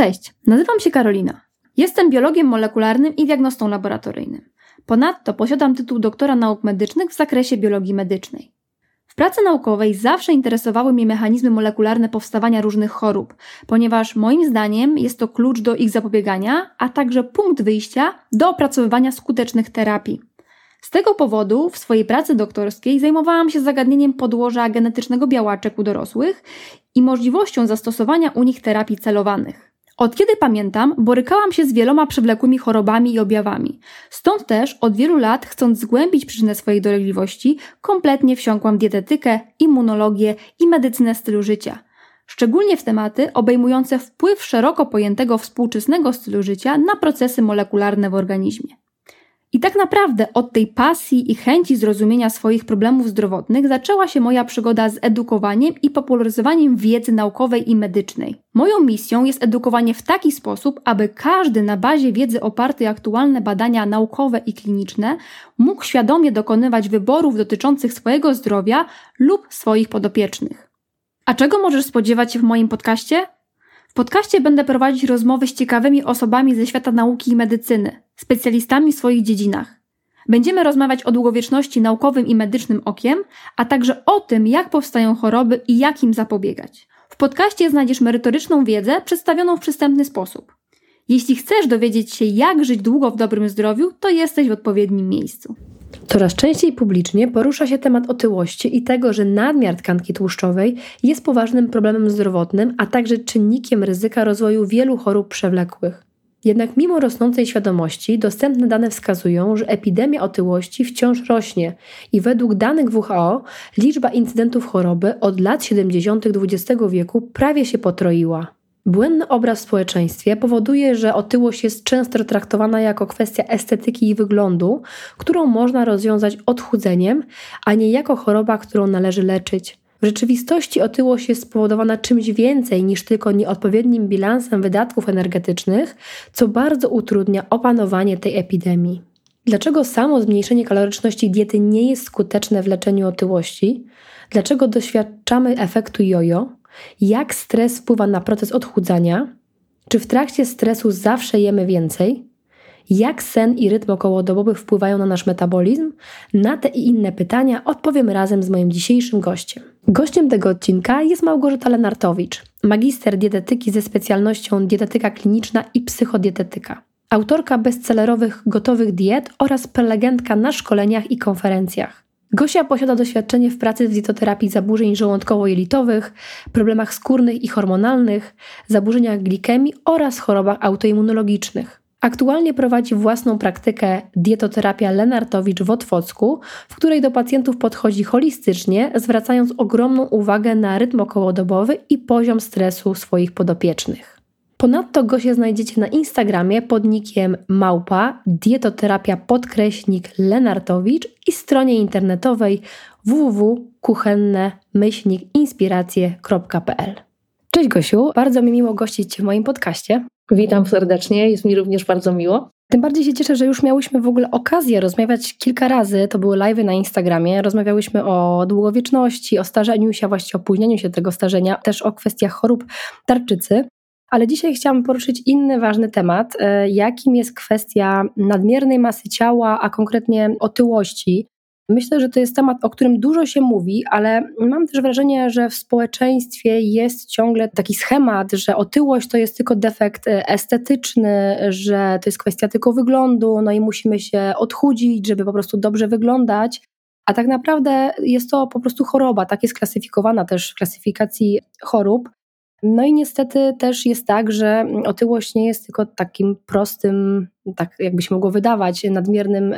Cześć, nazywam się Karolina. Jestem biologiem molekularnym i diagnostą laboratoryjnym. Ponadto posiadam tytuł doktora nauk medycznych w zakresie biologii medycznej. W pracy naukowej zawsze interesowały mnie mechanizmy molekularne powstawania różnych chorób, ponieważ moim zdaniem jest to klucz do ich zapobiegania, a także punkt wyjścia do opracowywania skutecznych terapii. Z tego powodu w swojej pracy doktorskiej zajmowałam się zagadnieniem podłoża genetycznego białaczek u dorosłych i możliwością zastosowania u nich terapii celowanych. Od kiedy pamiętam, borykałam się z wieloma przewlekłymi chorobami i objawami. Stąd też od wielu lat, chcąc zgłębić przyczynę swojej dolegliwości, kompletnie wsiąkłam dietetykę, immunologię i medycynę stylu życia. Szczególnie w tematy obejmujące wpływ szeroko pojętego współczesnego stylu życia na procesy molekularne w organizmie. I tak naprawdę od tej pasji i chęci zrozumienia swoich problemów zdrowotnych zaczęła się moja przygoda z edukowaniem i popularyzowaniem wiedzy naukowej i medycznej. Moją misją jest edukowanie w taki sposób, aby każdy na bazie wiedzy opartej aktualne badania naukowe i kliniczne mógł świadomie dokonywać wyborów dotyczących swojego zdrowia lub swoich podopiecznych. A czego możesz spodziewać się w moim podcaście? W podcaście będę prowadzić rozmowy z ciekawymi osobami ze świata nauki i medycyny, specjalistami w swoich dziedzinach. Będziemy rozmawiać o długowieczności naukowym i medycznym okiem, a także o tym, jak powstają choroby i jak im zapobiegać. W podcaście znajdziesz merytoryczną wiedzę przedstawioną w przystępny sposób. Jeśli chcesz dowiedzieć się, jak żyć długo w dobrym zdrowiu, to jesteś w odpowiednim miejscu. Coraz częściej publicznie porusza się temat otyłości i tego, że nadmiar tkanki tłuszczowej jest poważnym problemem zdrowotnym, a także czynnikiem ryzyka rozwoju wielu chorób przewlekłych. Jednak mimo rosnącej świadomości, dostępne dane wskazują, że epidemia otyłości wciąż rośnie i według danych WHO liczba incydentów choroby od lat 70. XX wieku prawie się potroiła. Błędny obraz w społeczeństwie powoduje, że otyłość jest często traktowana jako kwestia estetyki i wyglądu, którą można rozwiązać odchudzeniem, a nie jako choroba, którą należy leczyć. W rzeczywistości otyłość jest spowodowana czymś więcej niż tylko nieodpowiednim bilansem wydatków energetycznych, co bardzo utrudnia opanowanie tej epidemii. Dlaczego samo zmniejszenie kaloryczności diety nie jest skuteczne w leczeniu otyłości? Dlaczego doświadczamy efektu jojo? Jak stres wpływa na proces odchudzania? Czy w trakcie stresu zawsze jemy więcej? Jak sen i rytm okołodobowy wpływają na nasz metabolizm? Na te i inne pytania odpowiem razem z moim dzisiejszym gościem. Gościem tego odcinka jest Małgorzata Lenartowicz, magister dietetyki ze specjalnością dietetyka kliniczna i psychodietetyka. Autorka bestsellerowych gotowych diet oraz prelegentka na szkoleniach i konferencjach. Gosia posiada doświadczenie w pracy w dietoterapii zaburzeń żołądkowo-jelitowych, problemach skórnych i hormonalnych, zaburzeniach glikemii oraz chorobach autoimmunologicznych. Aktualnie prowadzi własną praktykę dietoterapia Lenartowicz w Otwocku, w której do pacjentów podchodzi holistycznie, zwracając ogromną uwagę na rytm okołodobowy i poziom stresu swoich podopiecznych. Ponadto go się znajdziecie na Instagramie pod nickiem małpa dietoterapia podkreśnik Lenartowicz i stronie internetowej www.kuchenne-inspiracje.pl Cześć Gosiu, bardzo mi miło gościć Cię w moim podcaście. Witam serdecznie, jest mi również bardzo miło. Tym bardziej się cieszę, że już miałyśmy w ogóle okazję rozmawiać kilka razy. To były live na Instagramie. Rozmawiałyśmy o długowieczności, o starzeniu się, właściwie opóźnieniu się tego starzenia, też o kwestiach chorób tarczycy. Ale dzisiaj chciałam poruszyć inny ważny temat, e, jakim jest kwestia nadmiernej masy ciała, a konkretnie otyłości. Myślę, że to jest temat, o którym dużo się mówi, ale mam też wrażenie, że w społeczeństwie jest ciągle taki schemat, że otyłość to jest tylko defekt e, estetyczny, że to jest kwestia tylko wyglądu, no i musimy się odchudzić, żeby po prostu dobrze wyglądać. A tak naprawdę jest to po prostu choroba, tak jest klasyfikowana też w klasyfikacji chorób. No i niestety też jest tak, że otyłość nie jest tylko takim prostym, tak jakby się mogło wydawać, nadmiernym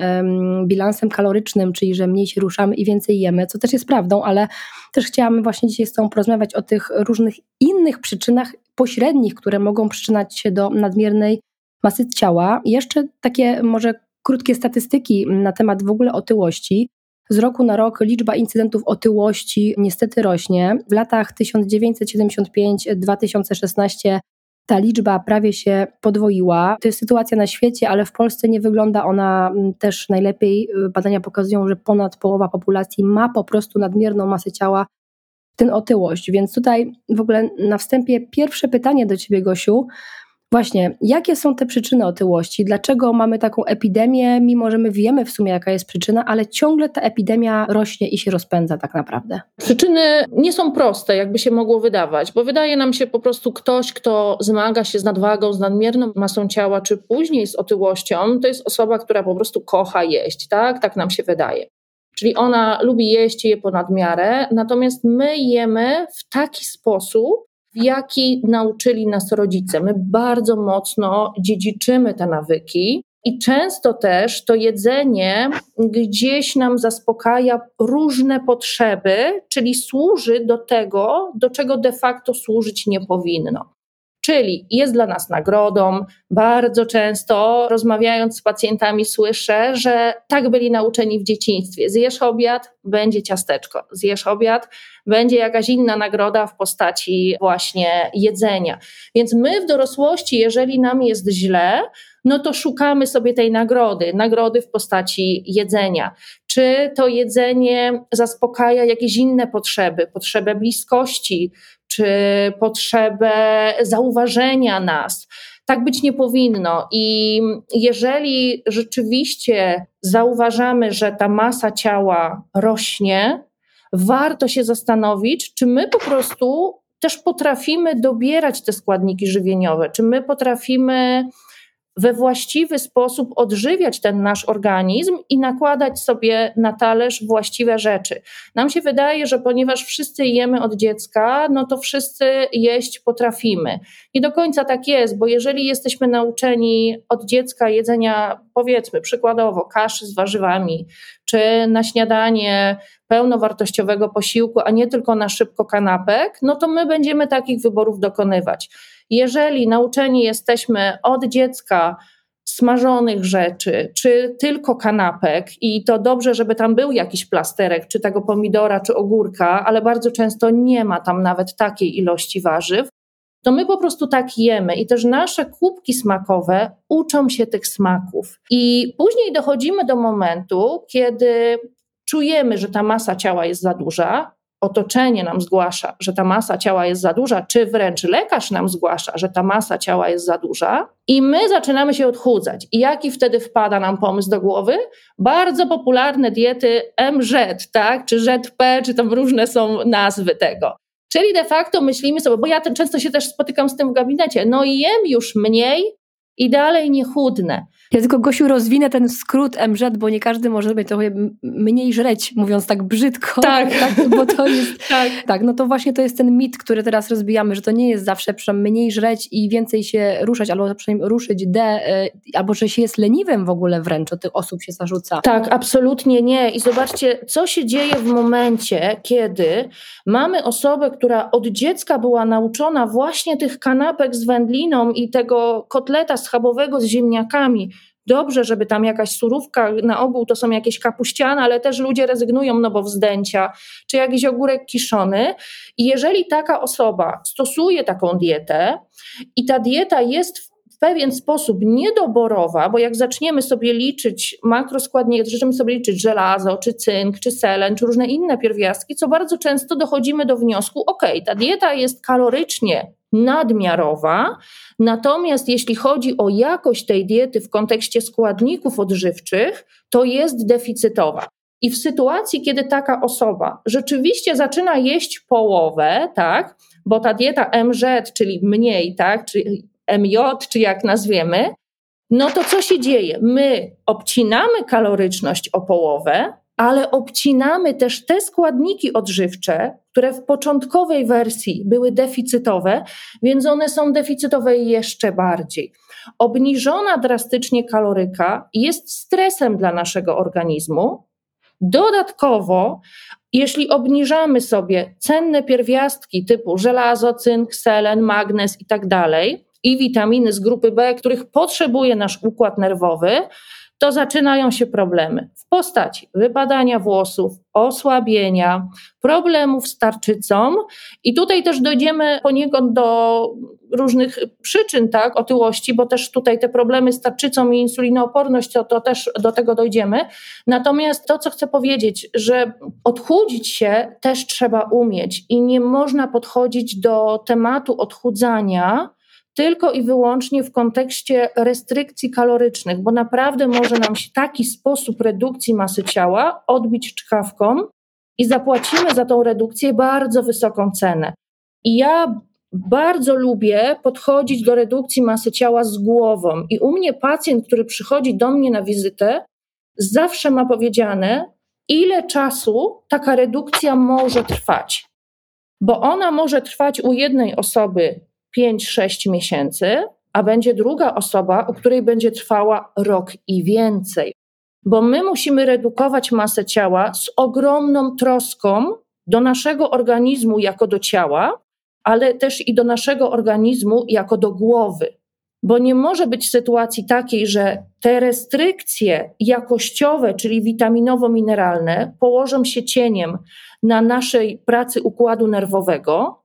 bilansem kalorycznym, czyli że mniej się ruszamy i więcej jemy, co też jest prawdą, ale też chciałam właśnie dzisiaj z Tobą porozmawiać o tych różnych innych przyczynach pośrednich, które mogą przyczynać się do nadmiernej masy ciała. Jeszcze takie może krótkie statystyki na temat w ogóle otyłości. Z roku na rok liczba incydentów otyłości niestety rośnie. W latach 1975-2016 ta liczba prawie się podwoiła. To jest sytuacja na świecie, ale w Polsce nie wygląda ona mm, też najlepiej. Badania pokazują, że ponad połowa populacji ma po prostu nadmierną masę ciała, w tym otyłość. Więc tutaj w ogóle na wstępie pierwsze pytanie do Ciebie, Gosiu. Właśnie, jakie są te przyczyny otyłości? Dlaczego mamy taką epidemię, mimo że my wiemy w sumie, jaka jest przyczyna, ale ciągle ta epidemia rośnie i się rozpędza tak naprawdę? Przyczyny nie są proste, jakby się mogło wydawać, bo wydaje nam się po prostu ktoś, kto zmaga się z nadwagą, z nadmierną masą ciała, czy później z otyłością, to jest osoba, która po prostu kocha jeść, tak? Tak nam się wydaje. Czyli ona lubi jeść i je ponad miarę, natomiast my jemy w taki sposób, jaki nauczyli nas rodzice. My bardzo mocno dziedziczymy te nawyki. I często też to jedzenie gdzieś nam zaspokaja różne potrzeby, czyli służy do tego, do czego de facto służyć nie powinno. Czyli jest dla nas nagrodą. Bardzo często rozmawiając z pacjentami słyszę, że tak byli nauczeni w dzieciństwie. Zjesz obiad, będzie ciasteczko. Zjesz obiad, będzie jakaś inna nagroda w postaci właśnie jedzenia. Więc my w dorosłości, jeżeli nam jest źle, no to szukamy sobie tej nagrody, nagrody w postaci jedzenia. Czy to jedzenie zaspokaja jakieś inne potrzeby, potrzebę bliskości, czy potrzebę zauważenia nas. Tak być nie powinno. I jeżeli rzeczywiście zauważamy, że ta masa ciała rośnie, warto się zastanowić, czy my po prostu też potrafimy dobierać te składniki żywieniowe, czy my potrafimy we właściwy sposób odżywiać ten nasz organizm i nakładać sobie na talerz właściwe rzeczy. Nam się wydaje, że ponieważ wszyscy jemy od dziecka, no to wszyscy jeść potrafimy. Nie do końca tak jest, bo jeżeli jesteśmy nauczeni od dziecka jedzenia, powiedzmy przykładowo, kaszy z warzywami, czy na śniadanie pełnowartościowego posiłku, a nie tylko na szybko kanapek, no to my będziemy takich wyborów dokonywać. Jeżeli nauczeni jesteśmy od dziecka smażonych rzeczy, czy tylko kanapek, i to dobrze, żeby tam był jakiś plasterek, czy tego pomidora, czy ogórka, ale bardzo często nie ma tam nawet takiej ilości warzyw, to my po prostu tak jemy i też nasze kubki smakowe uczą się tych smaków. I później dochodzimy do momentu, kiedy czujemy, że ta masa ciała jest za duża, otoczenie nam zgłasza, że ta masa ciała jest za duża, czy wręcz lekarz nam zgłasza, że ta masa ciała jest za duża, i my zaczynamy się odchudzać. I jaki wtedy wpada nam pomysł do głowy? Bardzo popularne diety MZ, tak? Czy ZP, czy tam różne są nazwy tego. Czyli de facto myślimy sobie, bo ja często się też spotykam z tym w gabinecie, no i jem już mniej i dalej nie chudnę. Ja tylko Gosiu rozwinę ten skrót MZ, bo nie każdy może sobie trochę mniej żreć, mówiąc tak brzydko. Tak. tak bo to jest, tak. tak, no to właśnie to jest ten mit, który teraz rozbijamy, że to nie jest zawsze przynajmniej mniej żreć i więcej się ruszać, albo przynajmniej ruszyć D, e, albo że się jest leniwym w ogóle wręcz, od tych osób się zarzuca. Tak, absolutnie nie. I zobaczcie, co się dzieje w momencie, kiedy mamy osobę, która od dziecka była nauczona właśnie tych kanapek z wędliną i tego kotleta schabowego z ziemniakami, Dobrze, żeby tam jakaś surówka, na ogół to są jakieś kapuściane, ale też ludzie rezygnują, no bo wzdęcia, czy jakiś ogórek kiszony. I jeżeli taka osoba stosuje taką dietę i ta dieta jest w pewien sposób niedoborowa, bo jak zaczniemy sobie liczyć makroskładniki, zaczniemy sobie liczyć żelazo, czy cynk, czy selen, czy różne inne pierwiastki, co bardzo często dochodzimy do wniosku, ok, ta dieta jest kalorycznie nadmiarowa. Natomiast jeśli chodzi o jakość tej diety w kontekście składników odżywczych, to jest deficytowa. I w sytuacji, kiedy taka osoba rzeczywiście zaczyna jeść połowę, tak, bo ta dieta MZ, czyli mniej, tak, czy MJ, czy jak nazwiemy, no to co się dzieje? My obcinamy kaloryczność o połowę, ale obcinamy też te składniki odżywcze, które w początkowej wersji były deficytowe, więc one są deficytowe jeszcze bardziej. Obniżona drastycznie kaloryka jest stresem dla naszego organizmu. Dodatkowo, jeśli obniżamy sobie cenne pierwiastki typu żelazo, cynk, selen, magnez i tak dalej, i witaminy z grupy B, których potrzebuje nasz układ nerwowy, to zaczynają się problemy w postaci wypadania włosów, osłabienia, problemów z tarczycą i tutaj też dojdziemy poniekąd do różnych przyczyn tak, otyłości, bo też tutaj te problemy z tarczycą i insulinooporność, to, to też do tego dojdziemy. Natomiast to, co chcę powiedzieć, że odchudzić się też trzeba umieć i nie można podchodzić do tematu odchudzania tylko i wyłącznie w kontekście restrykcji kalorycznych, bo naprawdę może nam się taki sposób redukcji masy ciała odbić czkawką i zapłacimy za tą redukcję bardzo wysoką cenę. I ja bardzo lubię podchodzić do redukcji masy ciała z głową. I u mnie pacjent, który przychodzi do mnie na wizytę, zawsze ma powiedziane, ile czasu taka redukcja może trwać. Bo ona może trwać u jednej osoby 5-6 miesięcy, a będzie druga osoba, u której będzie trwała rok i więcej. Bo my musimy redukować masę ciała z ogromną troską do naszego organizmu jako do ciała, ale też i do naszego organizmu jako do głowy. Bo nie może być sytuacji takiej, że te restrykcje jakościowe, czyli witaminowo-mineralne, położą się cieniem na naszej pracy układu nerwowego,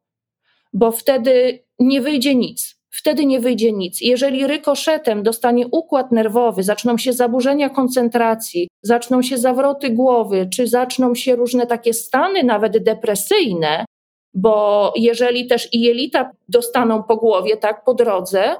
bo wtedy nie wyjdzie nic. Wtedy nie wyjdzie nic. Jeżeli rykoszetem dostanie układ nerwowy, zaczną się zaburzenia koncentracji, zaczną się zawroty głowy, czy zaczną się różne takie stany, nawet depresyjne, bo jeżeli też i jelita dostaną po głowie, tak, po drodze,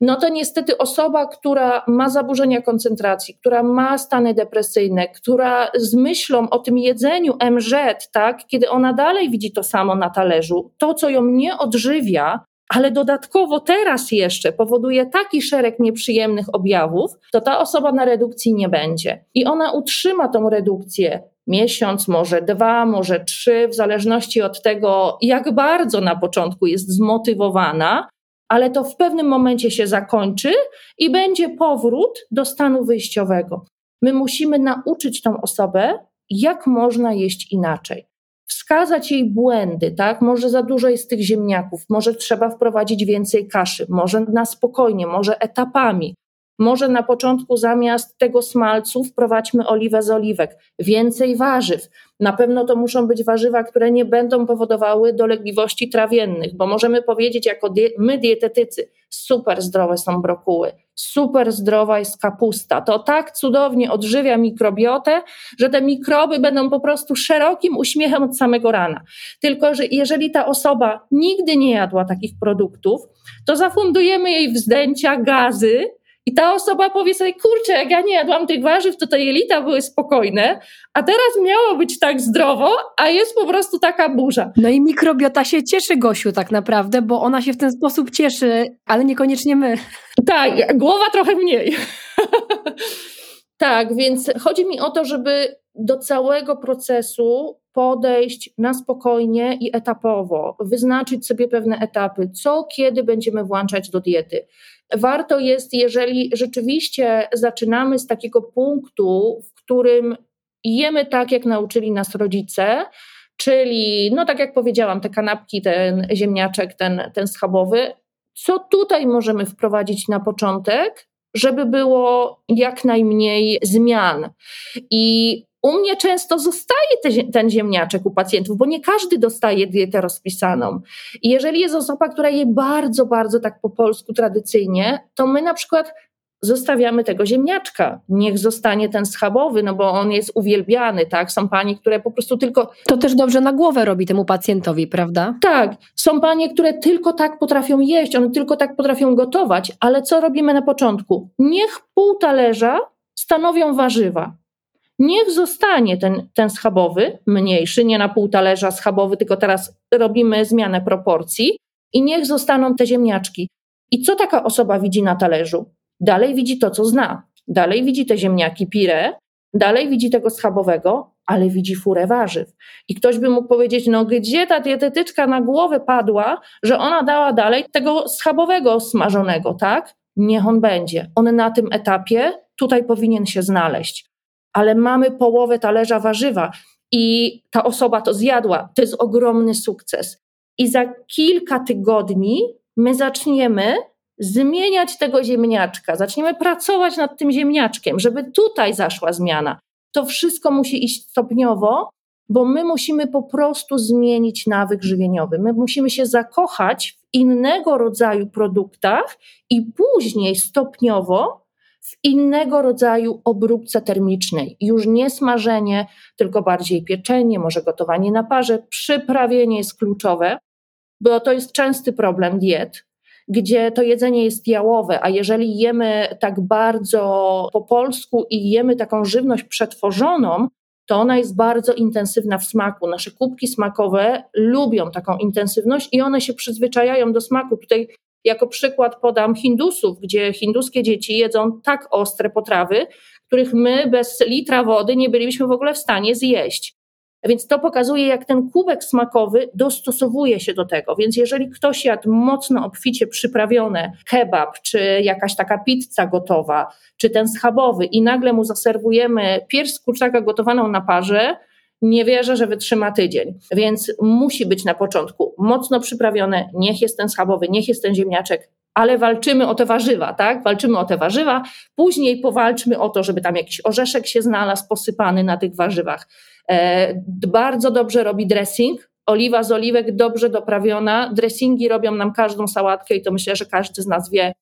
no to niestety osoba, która ma zaburzenia koncentracji, która ma stany depresyjne, która z myślą o tym jedzeniu MZ, tak, kiedy ona dalej widzi to samo na talerzu, to co ją nie odżywia, ale dodatkowo teraz jeszcze powoduje taki szereg nieprzyjemnych objawów, to ta osoba na redukcji nie będzie. I ona utrzyma tą redukcję miesiąc, może dwa, może trzy, w zależności od tego, jak bardzo na początku jest zmotywowana, ale to w pewnym momencie się zakończy i będzie powrót do stanu wyjściowego. My musimy nauczyć tą osobę, jak można jeść inaczej. Wskazać jej błędy, tak? Może za dużo jest tych ziemniaków, może trzeba wprowadzić więcej kaszy, może na spokojnie, może etapami. Może na początku zamiast tego smalcu wprowadźmy oliwę z oliwek, więcej warzyw. Na pewno to muszą być warzywa, które nie będą powodowały dolegliwości trawiennych, bo możemy powiedzieć jako die my dietetycy, super zdrowe są brokuły, super zdrowa jest kapusta. To tak cudownie odżywia mikrobiotę, że te mikroby będą po prostu szerokim uśmiechem od samego rana. Tylko, że jeżeli ta osoba nigdy nie jadła takich produktów, to zafundujemy jej wzdęcia, gazy, i ta osoba powie sobie, kurczę, jak ja nie jadłam tych warzyw, to te jelita były spokojne, a teraz miało być tak zdrowo, a jest po prostu taka burza. No i mikrobiota się cieszy, Gosiu, tak naprawdę, bo ona się w ten sposób cieszy, ale niekoniecznie my. Tak, głowa trochę mniej. tak, więc chodzi mi o to, żeby do całego procesu podejść na spokojnie i etapowo, wyznaczyć sobie pewne etapy, co kiedy będziemy włączać do diety. Warto jest, jeżeli rzeczywiście zaczynamy z takiego punktu, w którym jemy tak, jak nauczyli nas rodzice, czyli, no tak jak powiedziałam, te kanapki, ten ziemniaczek, ten, ten schabowy, co tutaj możemy wprowadzić na początek, żeby było jak najmniej zmian. I u mnie często zostaje te, ten ziemniaczek u pacjentów, bo nie każdy dostaje dietę rozpisaną. I jeżeli jest osoba, która je bardzo, bardzo tak po polsku tradycyjnie, to my na przykład zostawiamy tego ziemniaczka. Niech zostanie ten schabowy, no bo on jest uwielbiany, tak? Są panie, które po prostu tylko. To też dobrze na głowę robi temu pacjentowi, prawda? Tak. Są panie, które tylko tak potrafią jeść, one tylko tak potrafią gotować, ale co robimy na początku? Niech pół talerza stanowią warzywa. Niech zostanie ten, ten schabowy, mniejszy, nie na pół talerza schabowy, tylko teraz robimy zmianę proporcji i niech zostaną te ziemniaczki. I co taka osoba widzi na talerzu? Dalej widzi to, co zna. Dalej widzi te ziemniaki pire, dalej widzi tego schabowego, ale widzi furę warzyw. I ktoś by mógł powiedzieć, no gdzie ta dietetyczka na głowę padła, że ona dała dalej tego schabowego smażonego, tak? Niech on będzie. On na tym etapie tutaj powinien się znaleźć ale mamy połowę talerza warzywa i ta osoba to zjadła. To jest ogromny sukces. I za kilka tygodni my zaczniemy zmieniać tego ziemniaczka, zaczniemy pracować nad tym ziemniaczkiem, żeby tutaj zaszła zmiana. To wszystko musi iść stopniowo, bo my musimy po prostu zmienić nawyk żywieniowy. My musimy się zakochać w innego rodzaju produktach i później stopniowo w innego rodzaju obróbce termicznej. Już nie smażenie, tylko bardziej pieczenie, może gotowanie na parze. Przyprawienie jest kluczowe, bo to jest częsty problem diet. gdzie to jedzenie jest jałowe, a jeżeli jemy tak bardzo po polsku i jemy taką żywność przetworzoną, to ona jest bardzo intensywna w smaku. Nasze kubki smakowe lubią taką intensywność i one się przyzwyczajają do smaku. Tutaj jako przykład podam Hindusów, gdzie hinduskie dzieci jedzą tak ostre potrawy, których my bez litra wody nie bylibyśmy w ogóle w stanie zjeść. Więc to pokazuje, jak ten kubek smakowy dostosowuje się do tego. Więc jeżeli ktoś jadł mocno obficie przyprawione kebab, czy jakaś taka pizza gotowa, czy ten schabowy i nagle mu zaserwujemy pierś kurczaka gotowaną na parze, nie wierzę, że wytrzyma tydzień. Więc musi być na początku mocno przyprawione, niech jest ten schabowy, niech jest ten ziemniaczek, ale walczymy o te warzywa, tak? Walczymy o te warzywa, później powalczmy o to, żeby tam jakiś orzeszek się znalazł posypany na tych warzywach. E, bardzo dobrze robi dressing, oliwa z oliwek dobrze doprawiona. Dressingi robią nam każdą sałatkę i to myślę, że każdy z nas wie,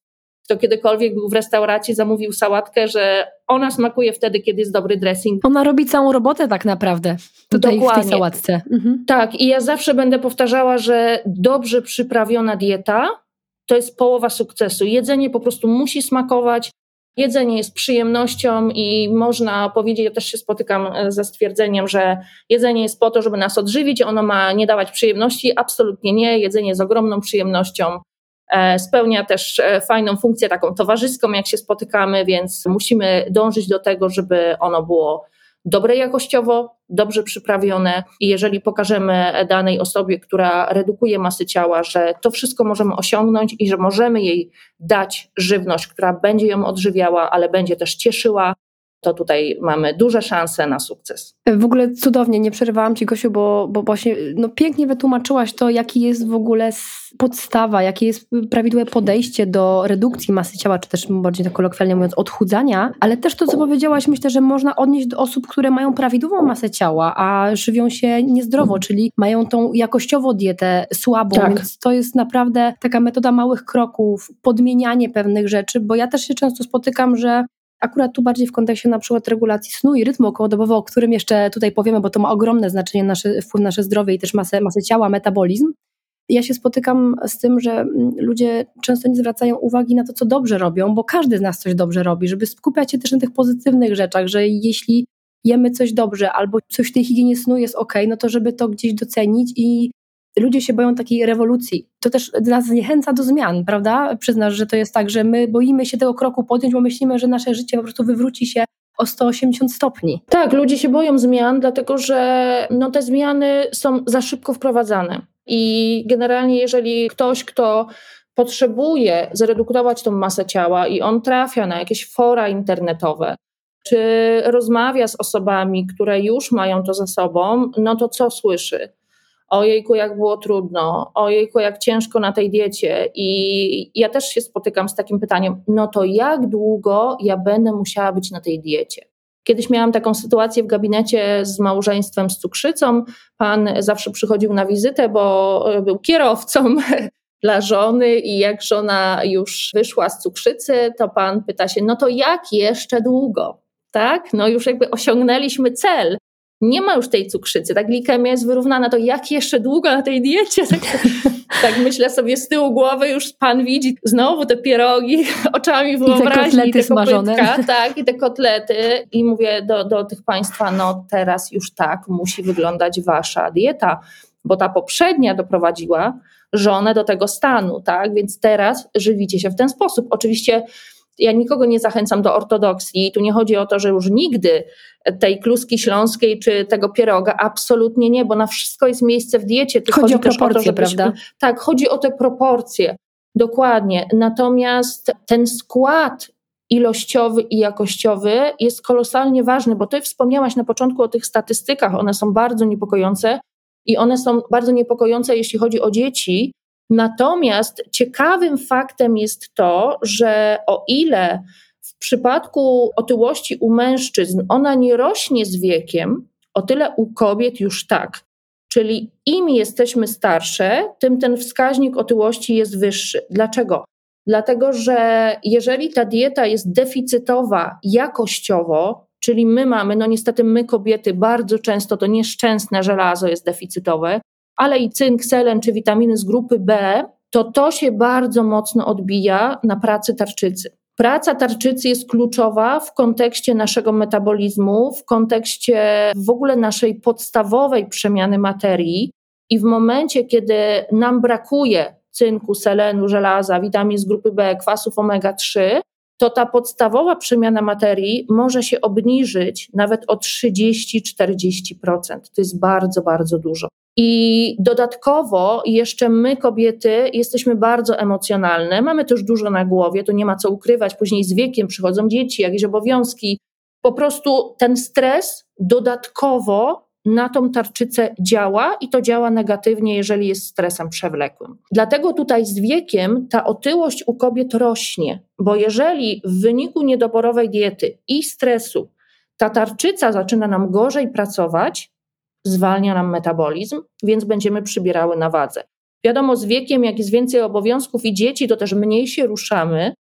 kto kiedykolwiek był w restauracji, zamówił sałatkę, że ona smakuje wtedy, kiedy jest dobry dressing. Ona robi całą robotę tak naprawdę tutaj Dokładnie. w tej sałatce. Mhm. Tak, i ja zawsze będę powtarzała, że dobrze przyprawiona dieta to jest połowa sukcesu. Jedzenie po prostu musi smakować. Jedzenie jest przyjemnością i można powiedzieć, ja też się spotykam e, ze stwierdzeniem, że jedzenie jest po to, żeby nas odżywić, ono ma nie dawać przyjemności. Absolutnie nie. Jedzenie jest ogromną przyjemnością. E, spełnia też e, fajną funkcję taką towarzyską, jak się spotykamy, więc musimy dążyć do tego, żeby ono było dobre jakościowo, dobrze przyprawione i jeżeli pokażemy danej osobie, która redukuje masy ciała, że to wszystko możemy osiągnąć i że możemy jej dać żywność, która będzie ją odżywiała, ale będzie też cieszyła, to tutaj mamy duże szanse na sukces. W ogóle cudownie, nie przerywałam Ci Gosiu, bo, bo właśnie no, pięknie wytłumaczyłaś to, jaki jest w ogóle podstawa, jakie jest prawidłowe podejście do redukcji masy ciała, czy też bardziej tak kolokwialnie mówiąc odchudzania, ale też to, co powiedziałaś, myślę, że można odnieść do osób, które mają prawidłową masę ciała, a żywią się niezdrowo, czyli mają tą jakościowo dietę słabą, tak. więc to jest naprawdę taka metoda małych kroków, podmienianie pewnych rzeczy, bo ja też się często spotykam, że Akurat tu bardziej w kontekście na przykład regulacji snu i rytmu okołodobowego, o którym jeszcze tutaj powiemy, bo to ma ogromne znaczenie nasze, wpływ na nasze zdrowie i też masę, masę ciała, metabolizm. Ja się spotykam z tym, że mm, ludzie często nie zwracają uwagi na to, co dobrze robią, bo każdy z nas coś dobrze robi, żeby skupiać się też na tych pozytywnych rzeczach, że jeśli jemy coś dobrze albo coś w tej higienie snu jest ok, no to żeby to gdzieś docenić i ludzie się boją takiej rewolucji. To też nas zniechęca do zmian, prawda? Przyznasz, że to jest tak, że my boimy się tego kroku podjąć, bo myślimy, że nasze życie po prostu wywróci się o 180 stopni. Tak, ludzie się boją zmian, dlatego że no, te zmiany są za szybko wprowadzane. I generalnie, jeżeli ktoś, kto potrzebuje zredukować tą masę ciała i on trafia na jakieś fora internetowe, czy rozmawia z osobami, które już mają to za sobą, no to co słyszy? Ojejku, jak było trudno, ojejku, jak ciężko na tej diecie. I ja też się spotykam z takim pytaniem, no to jak długo ja będę musiała być na tej diecie? Kiedyś miałam taką sytuację w gabinecie z małżeństwem z cukrzycą. Pan zawsze przychodził na wizytę, bo był kierowcą dla żony i jak żona już wyszła z cukrzycy, to pan pyta się, no to jak jeszcze długo? Tak? No już jakby osiągnęliśmy cel nie ma już tej cukrzycy, ta glikemia jest wyrównana, to jak jeszcze długo na tej diecie? Tak, tak myślę sobie z tyłu głowy, już pan widzi znowu te pierogi oczami wyobraźni. I te kotlety smażone. tak, i te kotlety. I mówię do, do tych państwa, no teraz już tak musi wyglądać wasza dieta, bo ta poprzednia doprowadziła żonę do tego stanu, tak? Więc teraz żywicie się w ten sposób. Oczywiście ja nikogo nie zachęcam do ortodoksji. Tu nie chodzi o to, że już nigdy tej kluski śląskiej czy tego pieroga, absolutnie nie, bo na wszystko jest miejsce w diecie. chodzi, chodzi o proporcje, o to, prawda? Tak, chodzi o te proporcje. Dokładnie. Natomiast ten skład ilościowy i jakościowy jest kolosalnie ważny, bo ty wspomniałaś na początku o tych statystykach, one są bardzo niepokojące i one są bardzo niepokojące, jeśli chodzi o dzieci, Natomiast ciekawym faktem jest to, że o ile w przypadku otyłości u mężczyzn ona nie rośnie z wiekiem, o tyle u kobiet już tak. Czyli im jesteśmy starsze, tym ten wskaźnik otyłości jest wyższy. Dlaczego? Dlatego, że jeżeli ta dieta jest deficytowa jakościowo, czyli my mamy, no niestety my kobiety bardzo często to nieszczęsne żelazo jest deficytowe, ale i cynk, selen czy witaminy z grupy B, to to się bardzo mocno odbija na pracy tarczycy. Praca tarczycy jest kluczowa w kontekście naszego metabolizmu, w kontekście w ogóle naszej podstawowej przemiany materii. I w momencie, kiedy nam brakuje cynku, selenu, żelaza, witamin z grupy B, kwasów omega-3, to ta podstawowa przemiana materii może się obniżyć nawet o 30-40%. To jest bardzo, bardzo dużo. I dodatkowo jeszcze my, kobiety, jesteśmy bardzo emocjonalne, mamy też dużo na głowie, to nie ma co ukrywać. Później z wiekiem przychodzą dzieci, jakieś obowiązki. Po prostu ten stres dodatkowo na tą tarczycę działa i to działa negatywnie, jeżeli jest stresem przewlekłym. Dlatego tutaj z wiekiem ta otyłość u kobiet rośnie, bo jeżeli w wyniku niedoborowej diety i stresu ta tarczyca zaczyna nam gorzej pracować, zwalnia nam metabolizm, więc będziemy przybierały na wadze. Wiadomo, z wiekiem, jak jest więcej obowiązków i dzieci, to też mniej się ruszamy,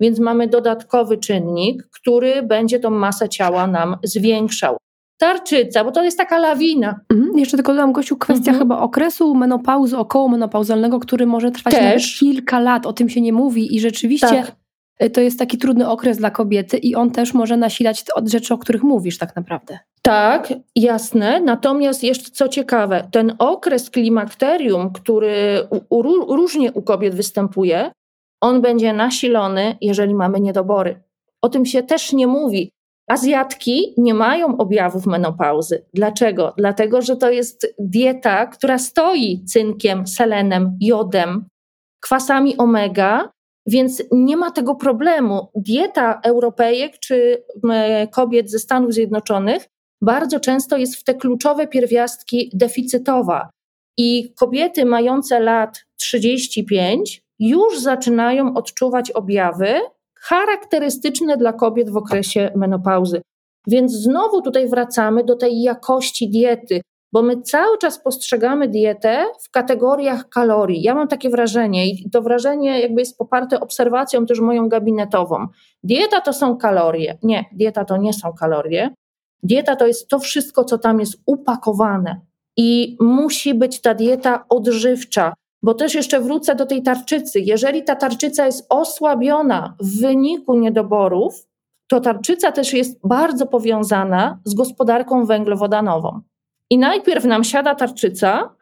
więc mamy dodatkowy czynnik, który będzie tą masę ciała nam zwiększał tarczyca, bo to jest taka lawina. Mhm. Jeszcze tylko dodam, Gościu, kwestia mhm. chyba okresu menopauzy, około menopauzalnego, który może trwać kilka lat, o tym się nie mówi i rzeczywiście tak. Y, to jest taki trudny okres dla kobiety i on też może nasilać od rzeczy, o których mówisz tak naprawdę. Tak, jasne. Natomiast jeszcze co ciekawe, ten okres klimakterium, który u, u, różnie u kobiet występuje, on będzie nasilony, jeżeli mamy niedobory. O tym się też nie mówi. Azjatki nie mają objawów menopauzy. Dlaczego? Dlatego, że to jest dieta, która stoi cynkiem, selenem, jodem, kwasami omega, więc nie ma tego problemu. Dieta Europejek czy kobiet ze Stanów Zjednoczonych bardzo często jest w te kluczowe pierwiastki deficytowa. I kobiety mające lat 35 już zaczynają odczuwać objawy, charakterystyczne dla kobiet w okresie menopauzy. Więc znowu tutaj wracamy do tej jakości diety, bo my cały czas postrzegamy dietę w kategoriach kalorii. Ja mam takie wrażenie i to wrażenie jakby jest poparte obserwacją też moją gabinetową. Dieta to są kalorie. Nie, dieta to nie są kalorie. Dieta to jest to wszystko, co tam jest upakowane. I musi być ta dieta odżywcza, bo też jeszcze wrócę do tej tarczycy. Jeżeli ta tarczyca jest osłabiona w wyniku niedoborów, to tarczyca też jest bardzo powiązana z gospodarką węglowodanową. I najpierw nam siada tarczyca,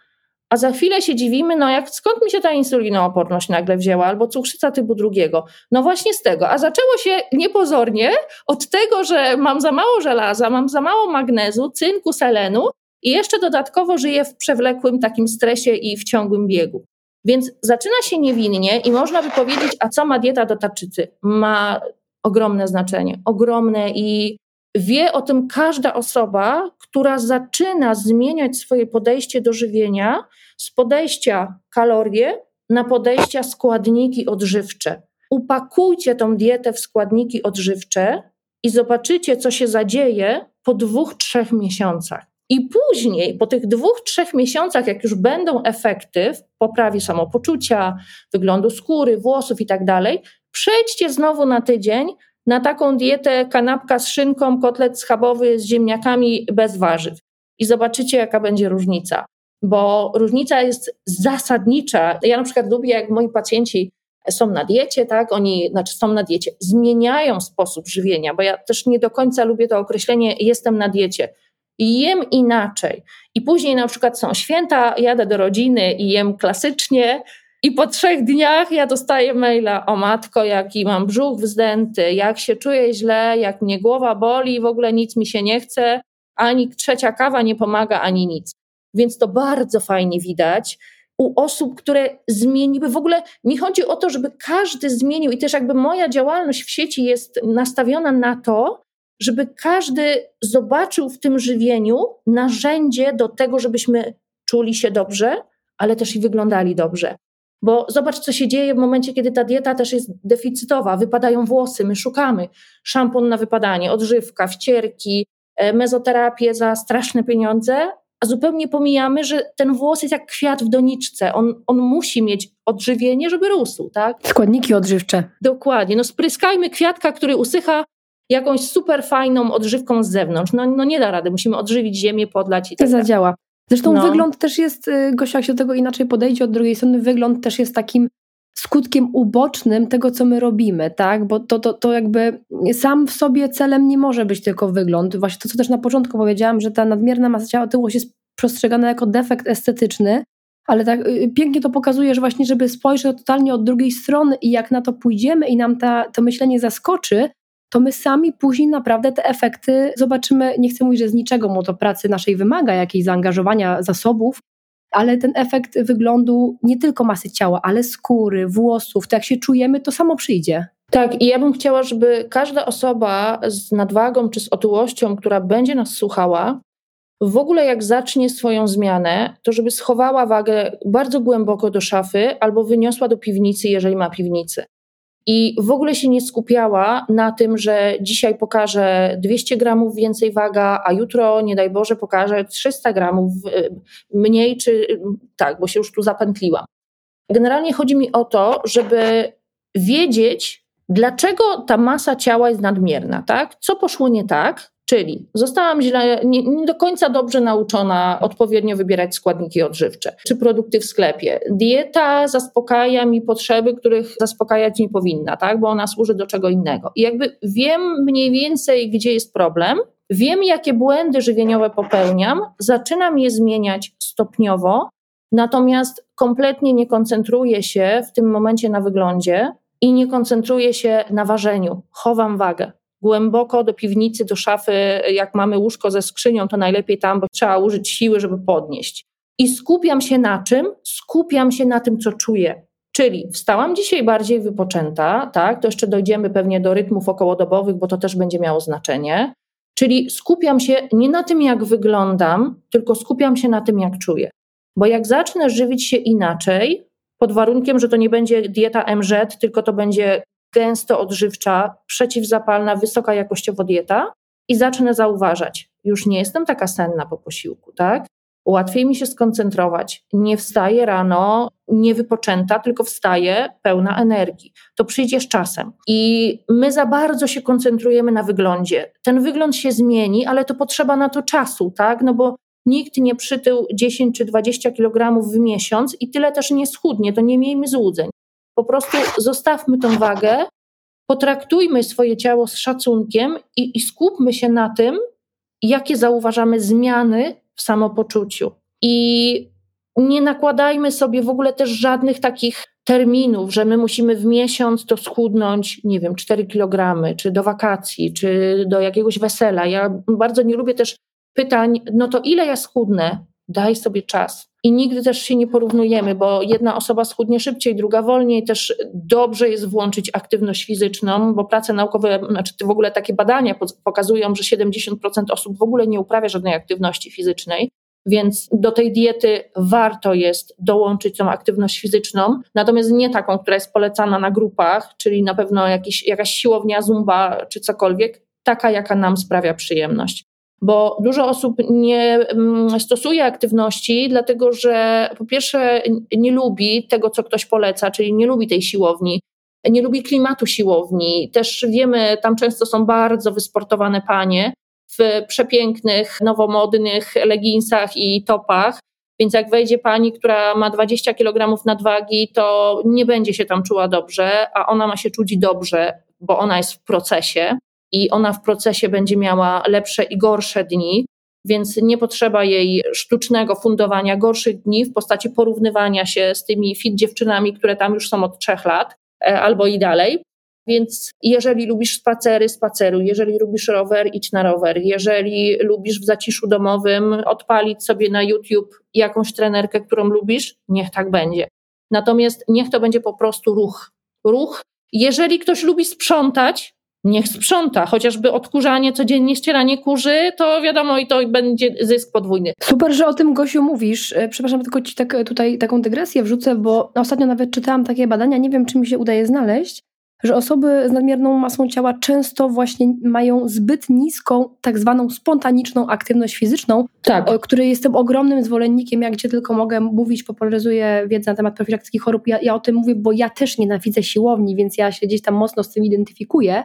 a za chwilę się dziwimy, no jak skąd mi się ta insulinooporność nagle wzięła, albo cukrzyca typu drugiego. No właśnie z tego. A zaczęło się niepozornie od tego, że mam za mało żelaza, mam za mało magnezu, cynku, selenu i jeszcze dodatkowo żyję w przewlekłym takim stresie i w ciągłym biegu. Więc zaczyna się niewinnie i można by powiedzieć, a co ma dieta do tarczycy? Ma ogromne znaczenie, ogromne i wie o tym każda osoba, która zaczyna zmieniać swoje podejście do żywienia z podejścia kalorie na podejścia składniki odżywcze. Upakujcie tą dietę w składniki odżywcze i zobaczycie, co się zadzieje po dwóch, trzech miesiącach. I później, po tych dwóch, trzech miesiącach, jak już będą efekty w poprawie samopoczucia, wyglądu skóry, włosów i tak dalej, przejdźcie znowu na tydzień na taką dietę kanapka z szynką, kotlet schabowy z ziemniakami bez warzyw. I zobaczycie, jaka będzie różnica. Bo różnica jest zasadnicza. Ja na przykład lubię, jak moi pacjenci są na diecie, tak, oni, znaczy są na diecie, zmieniają sposób żywienia, bo ja też nie do końca lubię to określenie jestem na diecie jem inaczej. I później na przykład są święta, jadę do rodziny i jem klasycznie, i po trzech dniach ja dostaję maila, o matko, jaki mam brzuch wzdęty, jak się czuję źle, jak mnie głowa boli, w ogóle nic mi się nie chce, ani trzecia kawa nie pomaga, ani nic. Więc to bardzo fajnie widać u osób, które zmieniły. W ogóle mi chodzi o to, żeby każdy zmienił i też jakby moja działalność w sieci jest nastawiona na to, żeby każdy zobaczył w tym żywieniu narzędzie do tego, żebyśmy czuli się dobrze, ale też i wyglądali dobrze. Bo zobacz, co się dzieje w momencie, kiedy ta dieta też jest deficytowa, wypadają włosy, my szukamy szampon na wypadanie, odżywka, wcierki, e, mezoterapię za straszne pieniądze, a zupełnie pomijamy, że ten włos jest jak kwiat w doniczce. On, on musi mieć odżywienie, żeby rósł, tak? Składniki odżywcze. Dokładnie. No spryskajmy kwiatka, który usycha jakąś super fajną odżywką z zewnątrz. No, no nie da rady, musimy odżywić ziemię, podlać i tak To zadziała. Zresztą no. wygląd też jest, y, Gosia, jak się do tego inaczej podejdzie, od drugiej strony wygląd też jest takim skutkiem ubocznym tego, co my robimy, tak? Bo to, to, to jakby sam w sobie celem nie może być tylko wygląd. Właśnie to, co też na początku powiedziałam, że ta nadmierna masa ciała, otyłość jest postrzegana jako defekt estetyczny, ale tak y, pięknie to pokazuje, że właśnie, żeby spojrzeć totalnie od drugiej strony i jak na to pójdziemy i nam ta, to myślenie zaskoczy, to my sami później naprawdę te efekty zobaczymy. Nie chcę mówić, że z niczego, bo to pracy naszej wymaga, jakiejś zaangażowania zasobów, ale ten efekt wyglądu nie tylko masy ciała, ale skóry, włosów, to jak się czujemy, to samo przyjdzie. Tak, i ja bym chciała, żeby każda osoba z nadwagą czy z otyłością, która będzie nas słuchała, w ogóle jak zacznie swoją zmianę, to żeby schowała wagę bardzo głęboko do szafy albo wyniosła do piwnicy, jeżeli ma piwnicy. I w ogóle się nie skupiała na tym, że dzisiaj pokażę 200 gramów więcej waga, a jutro, nie daj Boże, pokażę 300 gramów y, mniej, czy tak, bo się już tu zapętliłam. Generalnie chodzi mi o to, żeby wiedzieć, dlaczego ta masa ciała jest nadmierna, tak? Co poszło nie tak, Czyli zostałam źle, nie, nie, do końca dobrze nauczona odpowiednio wybierać składniki odżywcze czy produkty w sklepie. Dieta zaspokaja mi potrzeby, których zaspokajać nie powinna, tak? bo ona służy do czego innego. I jakby wiem mniej więcej, gdzie jest problem, wiem, jakie błędy żywieniowe popełniam, zaczynam je zmieniać stopniowo, natomiast kompletnie nie koncentruję się w tym momencie na wyglądzie i nie koncentruję się na ważeniu. Chowam wagę głęboko do piwnicy, do szafy, jak mamy łóżko ze skrzynią, to najlepiej tam, bo trzeba użyć siły, żeby podnieść. I skupiam się na czym? Skupiam się na tym, co czuję. Czyli wstałam dzisiaj bardziej wypoczęta, tak? To jeszcze dojdziemy pewnie do rytmów okołodobowych, bo to też będzie miało znaczenie. Czyli skupiam się nie na tym, jak wyglądam, tylko skupiam się na tym, jak czuję. Bo jak zacznę żywić się inaczej, pod warunkiem, że to nie będzie dieta MZ, tylko to będzie gęsto odżywcza, przeciwzapalna, wysoka jakościowo dieta i zacznę zauważać, już nie jestem taka senna po posiłku, tak? Łatwiej mi się skoncentrować. Nie wstaję rano niewypoczęta, tylko wstaję pełna energii. To przyjdzie z czasem. I my za bardzo się koncentrujemy na wyglądzie. Ten wygląd się zmieni, ale to potrzeba na to czasu, tak? No bo nikt nie przytył 10 czy 20 kg w miesiąc i tyle też nie schudnie, to nie miejmy złudzeń. Po prostu zostawmy tą wagę, potraktujmy swoje ciało z szacunkiem i, i skupmy się na tym, jakie zauważamy zmiany w samopoczuciu. I nie nakładajmy sobie w ogóle też żadnych takich terminów, że my musimy w miesiąc to schudnąć, nie wiem, 4 kg, czy do wakacji, czy do jakiegoś wesela. Ja bardzo nie lubię też pytań, no to ile ja schudnę? Daj sobie czas. I nigdy też się nie porównujemy, bo jedna osoba schudnie szybciej, druga wolniej. Też dobrze jest włączyć aktywność fizyczną, bo prace naukowe, znaczy w ogóle takie badania pokazują, że 70% osób w ogóle nie uprawia żadnej aktywności fizycznej. Więc do tej diety warto jest dołączyć tą aktywność fizyczną, natomiast nie taką, która jest polecana na grupach, czyli na pewno jakiś, jakaś siłownia, zumba czy cokolwiek, taka, jaka nam sprawia przyjemność bo dużo osób nie mm, stosuje aktywności, dlatego że po pierwsze nie lubi tego, co ktoś poleca, czyli nie lubi tej siłowni, nie lubi klimatu siłowni. Też wiemy, tam często są bardzo wysportowane panie w przepięknych, nowomodnych leginsach i topach. Więc jak wejdzie pani, która ma 20 kg nadwagi, to nie będzie się tam czuła dobrze, a ona ma się czuć dobrze, bo ona jest w procesie i ona w procesie będzie miała lepsze i gorsze dni, więc nie potrzeba jej sztucznego fundowania gorszych dni w postaci porównywania się z tymi fit dziewczynami, które tam już są od trzech lat e, albo i dalej. Więc jeżeli lubisz spacery, spaceruj. Jeżeli lubisz rower, idź na rower. Jeżeli lubisz w zaciszu domowym odpalić sobie na YouTube jakąś trenerkę, którą lubisz, niech tak będzie. Natomiast niech to będzie po prostu ruch. Ruch. Jeżeli ktoś lubi sprzątać, niech sprząta, chociażby odkurzanie, codziennie ścieranie kurzy, to wiadomo i to będzie zysk podwójny. Super, że o tym Gosiu mówisz. E, przepraszam, tylko ci tak, tutaj taką dygresję wrzucę, bo ostatnio nawet czytałam takie badania, nie wiem czy mi się udaje znaleźć, że osoby z nadmierną masą ciała często właśnie mają zbyt niską, tak zwaną spontaniczną aktywność fizyczną, tak. o której jestem ogromnym zwolennikiem, jak gdzie tylko mogę mówić, popularyzuję wiedzę na temat profilaktyki chorób. Ja, ja o tym mówię, bo ja też nienawidzę siłowni, więc ja się gdzieś tam mocno z tym identyfikuję.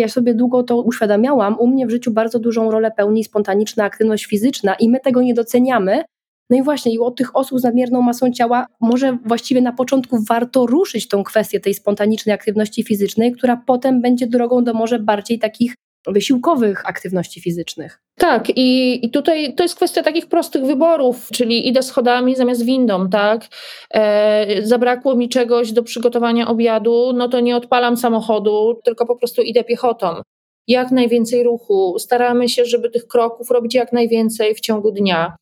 Ja sobie długo to uświadamiałam. U mnie w życiu bardzo dużą rolę pełni spontaniczna aktywność fizyczna i my tego nie doceniamy, No i właśnie, i od tych osób z nadmierną masą ciała może właściwie na początku warto ruszyć tą kwestię tej spontanicznej aktywności fizycznej, która potem będzie drogą do może bardziej takich wysiłkowych aktywności fizycznych. Tak, i, i tutaj to jest kwestia takich prostych wyborów, czyli idę schodami zamiast windą, tak? E, zabrakło mi czegoś do przygotowania obiadu, no to nie odpalam samochodu, tylko po prostu idę piechotą. Jak najwięcej ruchu, staramy się, żeby tych kroków robić jak najwięcej w ciągu dnia.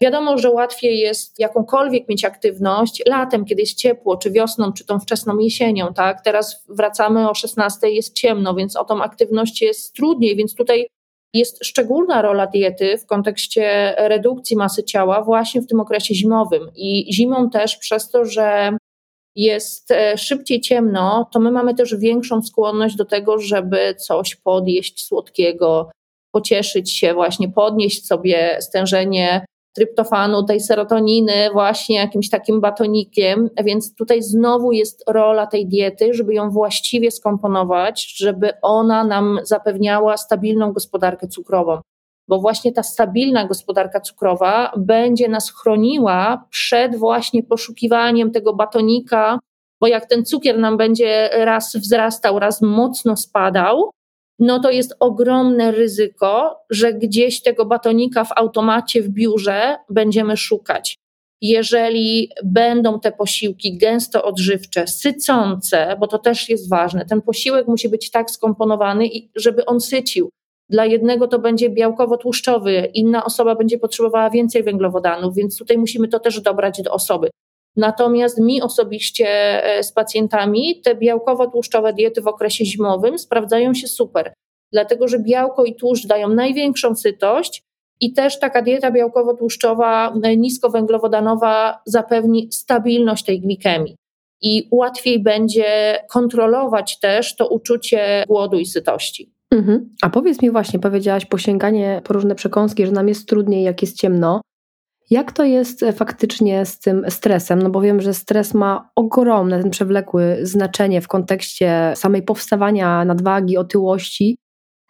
Wiadomo, że łatwiej jest jakąkolwiek mieć aktywność latem, kiedy jest ciepło, czy wiosną, czy tą wczesną jesienią, tak? Teraz wracamy o 16, jest ciemno, więc o tą aktywność jest trudniej, więc tutaj jest szczególna rola diety w kontekście redukcji masy ciała właśnie w tym okresie zimowym. I zimą też przez to, że jest e, szybciej ciemno, to my mamy też większą skłonność do tego, żeby coś podjeść słodkiego, pocieszyć się, właśnie podnieść sobie stężenie tryptofanu, tej serotoniny właśnie jakimś takim batonikiem, więc tutaj znowu jest rola tej diety, żeby ją właściwie skomponować, żeby ona nam zapewniała stabilną gospodarkę cukrową. Bo właśnie ta stabilna gospodarka cukrowa będzie nas chroniła przed właśnie poszukiwaniem tego batonika, bo jak ten cukier nam będzie raz wzrastał, raz mocno spadał, no to jest ogromne ryzyko, że gdzieś tego batonika w automacie w biurze będziemy szukać. Jeżeli będą te posiłki gęsto odżywcze, sycące, bo to też jest ważne, ten posiłek musi być tak skomponowany, żeby on sycił. Dla jednego to będzie białkowo-tłuszczowy, inna osoba będzie potrzebowała więcej węglowodanów, więc tutaj musimy to też dobrać do osoby. Natomiast mi osobiście e, z pacjentami te białkowo-tłuszczowe diety w okresie zimowym sprawdzają się super, dlatego że białko i tłuszcz dają największą sytość i też taka dieta białkowo-tłuszczowa, e, niskowęglowodanowa zapewni stabilność tej glikemii. I łatwiej będzie kontrolować też to uczucie głodu i sytości. Mhm. A powiedz mi właśnie, powiedziałaś posięganie po różne przekąski, że nam jest trudniej, jak jest ciemno. Jak to jest e, faktycznie z tym stresem? No bo wiem, że stres ma ogromne, ten przewlekły znaczenie w kontekście samej powstawania nadwagi, otyłości,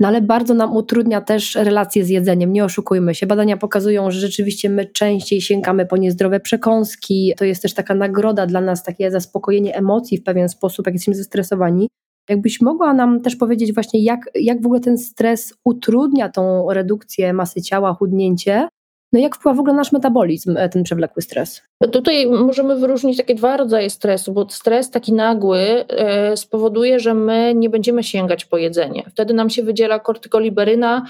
no ale bardzo nam utrudnia też relacje z jedzeniem, nie oszukujmy się. Badania pokazują, że rzeczywiście my częściej sięgamy po niezdrowe przekąski. To jest też taka nagroda dla nas, takie zaspokojenie emocji w pewien sposób, jak jesteśmy zestresowani. Jakbyś mogła nam też powiedzieć właśnie, jak, jak w ogóle ten stres utrudnia tą redukcję masy ciała, chudnięcie, no jak wpływa w ogóle nasz metabolizm, e, ten przewlekły stres? Tutaj możemy wyróżnić takie dwa rodzaje stresu, bo stres taki nagły e, spowoduje, że my nie będziemy sięgać po jedzenie. Wtedy nam się wydziela kortykoliberyna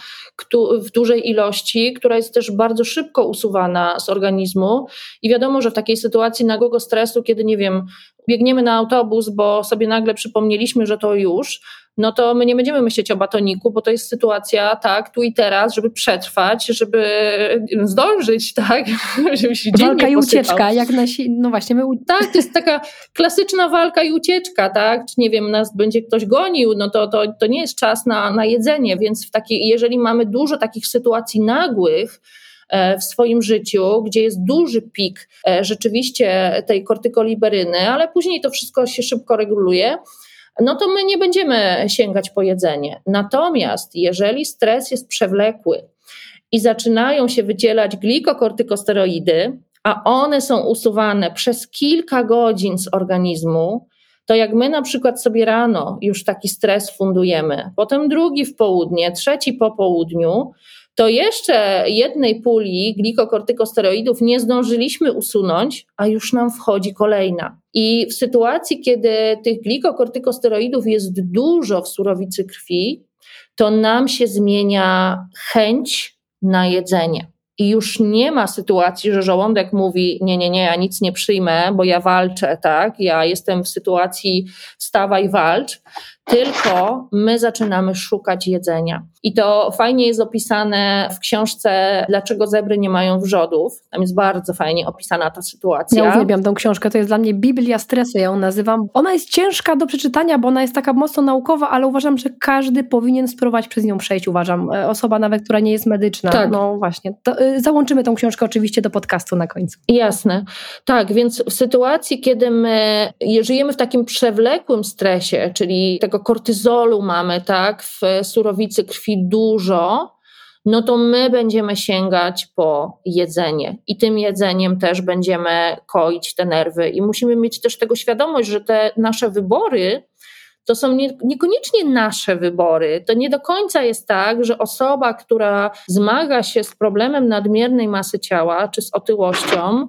w dużej ilości, która jest też bardzo szybko usuwana z organizmu i wiadomo, że w takiej sytuacji nagłego stresu, kiedy nie wiem, biegniemy na autobus, bo sobie nagle przypomnieliśmy, że to już, no to my nie będziemy myśleć o batoniku, bo to jest sytuacja, tak, tu i teraz, żeby przetrwać, żeby zdążyć, tak, żeby się Walka i ucieczka, jak nasi, no właśnie. My... Tak, to jest taka klasyczna walka i ucieczka, tak, czy nie wiem, nas będzie ktoś gonił, no to, to, to nie jest czas na, na jedzenie, więc w takiej, jeżeli mamy dużo takich sytuacji nagłych, w swoim życiu, gdzie jest duży pik e, rzeczywiście tej kortykoliberyny, ale później to wszystko się szybko reguluje, no to my nie będziemy sięgać po jedzenie. Natomiast jeżeli stres jest przewlekły i zaczynają się wydzielać glikokortykosteroidy, a one są usuwane przez kilka godzin z organizmu, to jak my na przykład sobie rano już taki stres fundujemy, potem drugi w południe, trzeci po południu, to jeszcze jednej puli glikokortykosteroidów nie zdążyliśmy usunąć, a już nam wchodzi kolejna. I w sytuacji, kiedy tych glikokortykosteroidów jest dużo w surowicy krwi, to nam się zmienia chęć na jedzenie. I już nie ma sytuacji, że żołądek mówi: Nie, nie, nie, ja nic nie przyjmę, bo ja walczę, tak? Ja jestem w sytuacji wstawaj, walcz tylko my zaczynamy szukać jedzenia. I to fajnie jest opisane w książce Dlaczego zebry nie mają wrzodów. Tam jest bardzo fajnie opisana ta sytuacja. Ja uwielbiam tą książkę, to jest dla mnie Biblia stresu, ja ją nazywam. Ona jest ciężka do przeczytania, bo ona jest taka mocno naukowa, ale uważam, że każdy powinien spróbować przez nią przejść, uważam. E, osoba nawet, która nie jest medyczna. Tak. No właśnie. To, y, załączymy tą książkę oczywiście do podcastu na końcu. Jasne. Tak, więc w sytuacji, kiedy my żyjemy w takim przewlekłym stresie, czyli tego kortyzolu mamy, tak, w surowicy krwi dużo, no to my będziemy sięgać po jedzenie i tym jedzeniem też będziemy koić te nerwy. I musimy mieć też tego świadomość, że te nasze wybory to są nie, niekoniecznie nasze wybory. To nie do końca jest tak, że osoba, która zmaga się z problemem nadmiernej masy ciała czy z otyłością,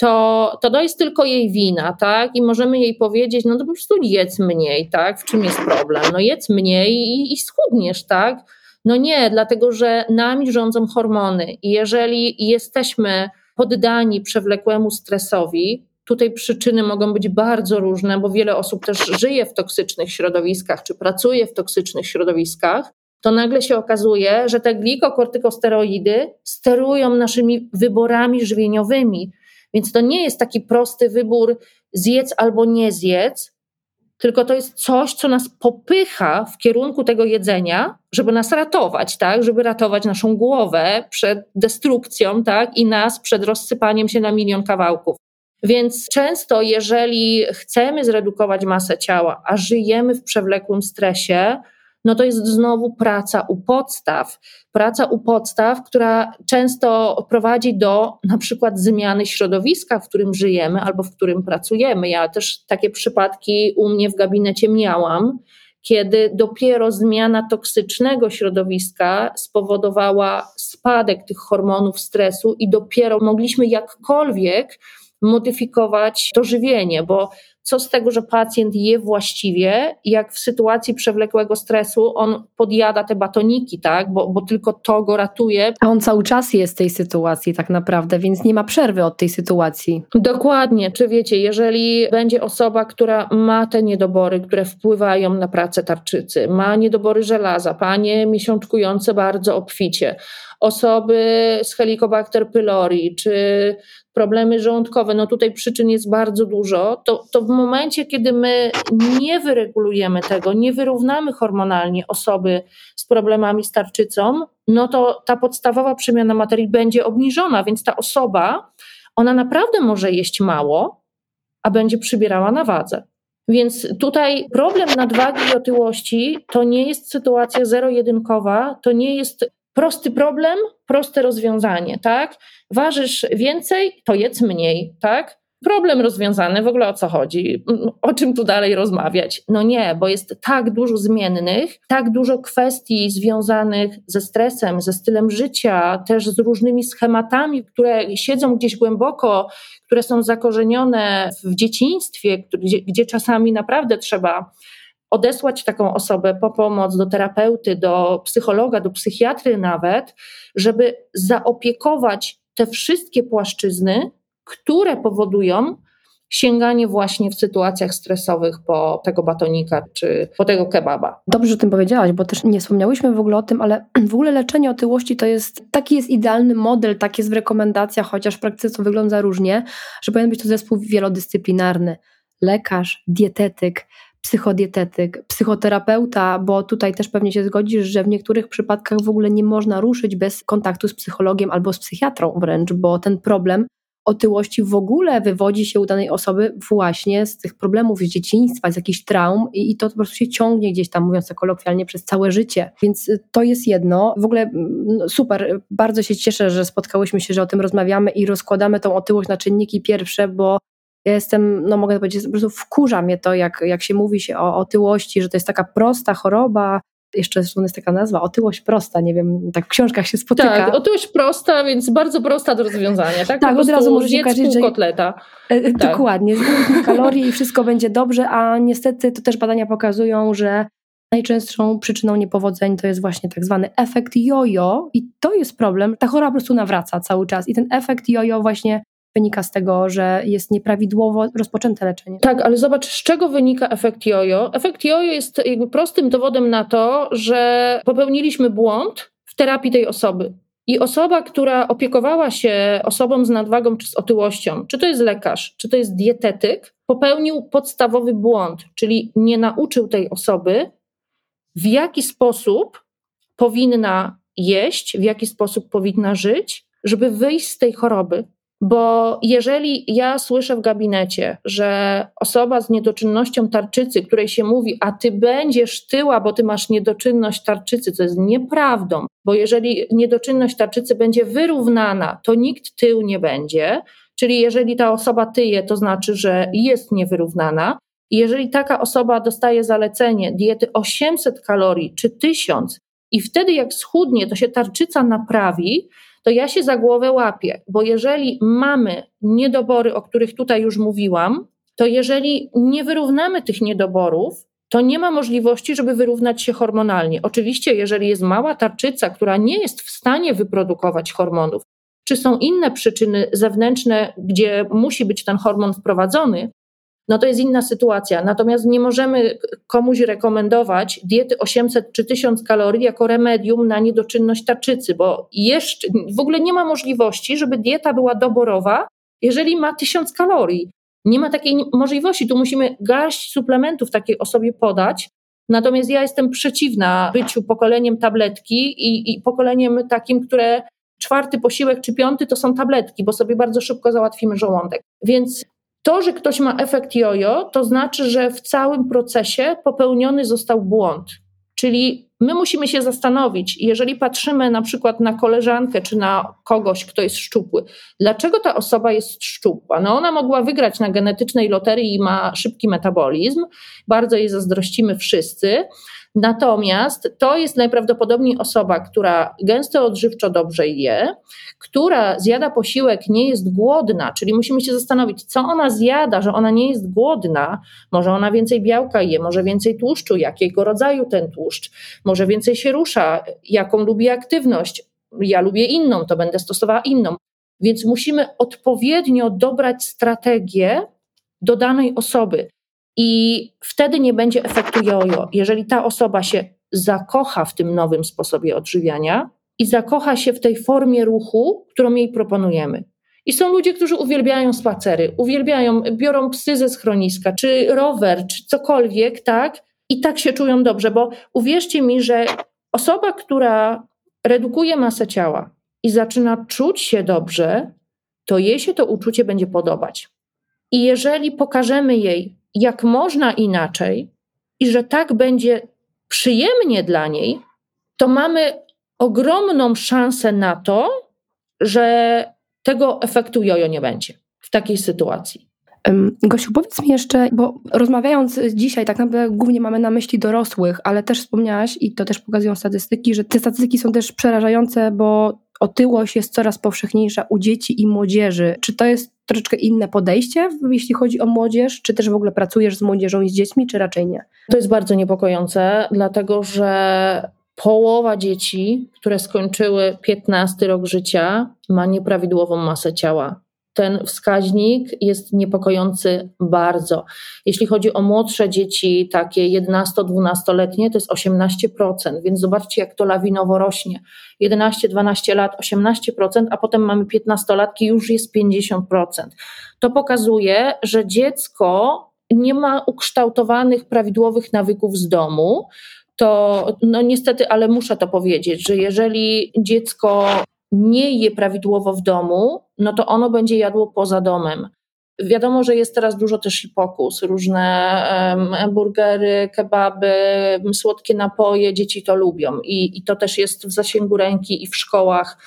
to, to jest tylko jej wina, tak? I możemy jej powiedzieć, no to po prostu jedz mniej, tak? W czym jest problem? No jedz mniej i, i schudniesz, tak? No nie, dlatego że nami rządzą hormony i jeżeli jesteśmy poddani przewlekłemu stresowi, tutaj przyczyny mogą być bardzo różne, bo wiele osób też żyje w toksycznych środowiskach czy pracuje w toksycznych środowiskach, to nagle się okazuje, że te glikokortykosteroidy sterują naszymi wyborami żywieniowymi. Więc to nie jest taki prosty wybór zjedz albo nie zjedz, tylko to jest coś, co nas popycha w kierunku tego jedzenia, żeby nas ratować, tak? Żeby ratować naszą głowę przed destrukcją, tak? I nas przed rozsypaniem się na milion kawałków. Więc często, jeżeli chcemy zredukować masę ciała, a żyjemy w przewlekłym stresie, no to jest znowu praca u podstaw. Praca u podstaw, która często prowadzi do na przykład zmiany środowiska, w którym żyjemy albo w którym pracujemy. Ja też takie przypadki u mnie w gabinecie miałam, kiedy dopiero zmiana toksycznego środowiska spowodowała spadek tych hormonów stresu i dopiero mogliśmy jakkolwiek modyfikować to żywienie, bo co z tego, że pacjent je właściwie, jak w sytuacji przewlekłego stresu on podjada te batoniki, tak? bo, bo tylko to go ratuje. A on cały czas jest w tej sytuacji tak naprawdę, więc nie ma przerwy od tej sytuacji. Dokładnie. Czy wiecie, jeżeli będzie osoba, która ma te niedobory, które wpływają na pracę tarczycy, ma niedobory żelaza, panie miesiączkujące bardzo obficie, osoby z Helicobacter pylori, czy problemy żołądkowe, no tutaj przyczyn jest bardzo dużo, to, to w momencie, kiedy my nie wyregulujemy tego, nie wyrównamy hormonalnie osoby z problemami z tarczycą, no to ta podstawowa przemiana materii będzie obniżona, więc ta osoba, ona naprawdę może jeść mało, a będzie przybierała na wadze. Więc tutaj problem nadwagi i otyłości to nie jest sytuacja zero-jedynkowa, to nie jest prosty problem, proste rozwiązanie, tak? Ważysz więcej, to jedz mniej, tak? Problem rozwiązany, w ogóle o co chodzi? O czym tu dalej rozmawiać? No nie, bo jest tak dużo zmiennych, tak dużo kwestii związanych ze stresem, ze stylem życia, też z różnymi schematami, które siedzą gdzieś głęboko, które są zakorzenione w dzieciństwie, gdzie, gdzie czasami naprawdę trzeba odesłać taką osobę po pomoc do terapeuty, do psychologa, do psychiatry nawet, żeby zaopiekować te wszystkie płaszczyzny, które powodują sięganie właśnie w sytuacjach stresowych po tego batonika czy po tego kebaba. Dobrze, że o tym powiedziałaś, bo też nie wspomniałyśmy w ogóle o tym, ale w ogóle leczenie otyłości to jest, taki jest idealny model, tak jest w rekomendacjach, chociaż w praktyce to wygląda różnie, że powinien być to zespół wielodyscyplinarny. Lekarz, dietetyk, psychodietetyk, psychoterapeuta, bo tutaj też pewnie się zgodzisz, że w niektórych przypadkach w ogóle nie można ruszyć bez kontaktu z psychologiem albo z psychiatrą wręcz, bo ten problem otyłości w ogóle wywodzi się u danej osoby właśnie z tych problemów z dzieciństwa, z jakichś traum i, i to po prostu się ciągnie gdzieś tam, mówiąc to kolokwialnie, przez całe życie. Więc y, to jest jedno. W ogóle no, super, bardzo się cieszę, że spotkałyśmy się, że o tym rozmawiamy i rozkładamy tą otyłość na czynniki pierwsze, bo ja jestem, no mogę powiedzieć, po prostu wkurza mnie to, jak, jak się mówi się o otyłości, że to jest taka prosta choroba, jeszcze jest taka nazwa, otyłość prosta, nie wiem, tak w książkach się spotyka. Tak, otyłość prosta, więc bardzo prosta do rozwiązania, tak? Tak, od razu może się że... kotleta. E, e, tak. Dokładnie, zrób kalorie i wszystko będzie dobrze, a niestety to też badania pokazują, że najczęstszą przyczyną niepowodzeń to jest właśnie tak zwany efekt jojo i to jest problem. Ta choroba po prostu nawraca cały czas i ten efekt jojo właśnie wynika z tego, że jest nieprawidłowo rozpoczęte leczenie. Tak, ale zobacz, z czego wynika efekt jojo. Efekt jojo jest jakby prostym dowodem na to, że popełniliśmy błąd w terapii tej osoby. I osoba, która opiekowała się osobą z nadwagą czy z otyłością, czy to jest lekarz, czy to jest dietetyk, popełnił podstawowy błąd, czyli nie nauczył tej osoby, w jaki sposób powinna jeść, w jaki sposób powinna żyć, żeby wyjść z tej choroby. Bo jeżeli ja słyszę w gabinecie, że osoba z niedoczynnością tarczycy, której się mówi, a ty będziesz tyła, bo ty masz niedoczynność tarczycy, co jest nieprawdą, bo jeżeli niedoczynność tarczycy będzie wyrównana, to nikt tył nie będzie. Czyli jeżeli ta osoba tyje, to znaczy, że jest niewyrównana. Jeżeli taka osoba dostaje zalecenie diety 800 kalorii czy 1000, i wtedy jak schudnie, to się tarczyca naprawi, to ja się za głowę łapię, bo jeżeli mamy niedobory, o których tutaj już mówiłam, to jeżeli nie wyrównamy tych niedoborów, to nie ma możliwości, żeby wyrównać się hormonalnie. Oczywiście, jeżeli jest mała tarczyca, która nie jest w stanie wyprodukować hormonów, czy są inne przyczyny zewnętrzne, gdzie musi być ten hormon wprowadzony, no to jest inna sytuacja. Natomiast nie możemy komuś rekomendować diety 800 czy 1000 kalorii jako remedium na niedoczynność tarczycy, bo jeszcze w ogóle nie ma możliwości, żeby dieta była doborowa, jeżeli ma 1000 kalorii. Nie ma takiej możliwości. Tu musimy garść suplementów takiej osobie podać. Natomiast ja jestem przeciwna byciu pokoleniem tabletki i, i pokoleniem takim, które czwarty posiłek czy piąty to są tabletki, bo sobie bardzo szybko załatwimy żołądek. Więc to, że ktoś ma efekt jojo, to znaczy, że w całym procesie popełniony został błąd. Czyli my musimy się zastanowić, jeżeli patrzymy na przykład na koleżankę czy na kogoś, kto jest szczupły, dlaczego ta osoba jest szczupła? No ona mogła wygrać na genetycznej loterii i ma szybki metabolizm, bardzo jej zazdrościmy wszyscy, Natomiast to jest najprawdopodobniej osoba, która gęsto odżywczo dobrze je, która zjada posiłek, nie jest głodna, czyli musimy się zastanowić, co ona zjada, że ona nie jest głodna. Może ona więcej białka je, może więcej tłuszczu, jakiego rodzaju ten tłuszcz, może więcej się rusza, jaką lubi aktywność. Ja lubię inną, to będę stosowała inną. Więc musimy odpowiednio dobrać strategię do danej osoby. I wtedy nie będzie efektu jojo. Jeżeli ta osoba się zakocha w tym nowym sposobie odżywiania i zakocha się w tej formie ruchu, którą jej proponujemy. I są ludzie, którzy uwielbiają spacery, uwielbiają, biorą psy ze schroniska, czy rower, czy cokolwiek, tak? I tak się czują dobrze, bo uwierzcie mi, że osoba, która redukuje masę ciała i zaczyna czuć się dobrze, to jej się to uczucie będzie podobać. I jeżeli pokażemy jej, jak można inaczej i że tak będzie przyjemnie dla niej, to mamy ogromną szansę na to, że tego efektu jojo nie będzie w takiej sytuacji. Gosiu, powiedz mi jeszcze, bo rozmawiając dzisiaj, tak naprawdę głównie mamy na myśli dorosłych, ale też wspomniałaś, i to też pokazują statystyki, że te statystyki są też przerażające, bo otyłość jest coraz powszechniejsza u dzieci i młodzieży. Czy to jest troszeczkę inne podejście, jeśli chodzi o młodzież? Czy też w ogóle pracujesz z młodzieżą i z dziećmi, czy raczej nie? To jest bardzo niepokojące, dlatego że połowa dzieci, które skończyły 15 rok życia, ma nieprawidłową masę ciała ten wskaźnik jest niepokojący bardzo. Jeśli chodzi o młodsze dzieci, takie 11-12-letnie, to jest 18%, więc zobaczcie, jak to lawinowo rośnie. 11-12 lat 18%, a potem mamy 15-latki, już jest 50%. To pokazuje, że dziecko nie ma ukształtowanych prawidłowych nawyków z domu, to no niestety, ale muszę to powiedzieć, że jeżeli dziecko nie je prawidłowo w domu, no to ono będzie jadło poza domem. Wiadomo, że jest teraz dużo też pokus, różne um, kebaby, słodkie napoje, dzieci to lubią i, i to też jest w zasięgu ręki i w szkołach,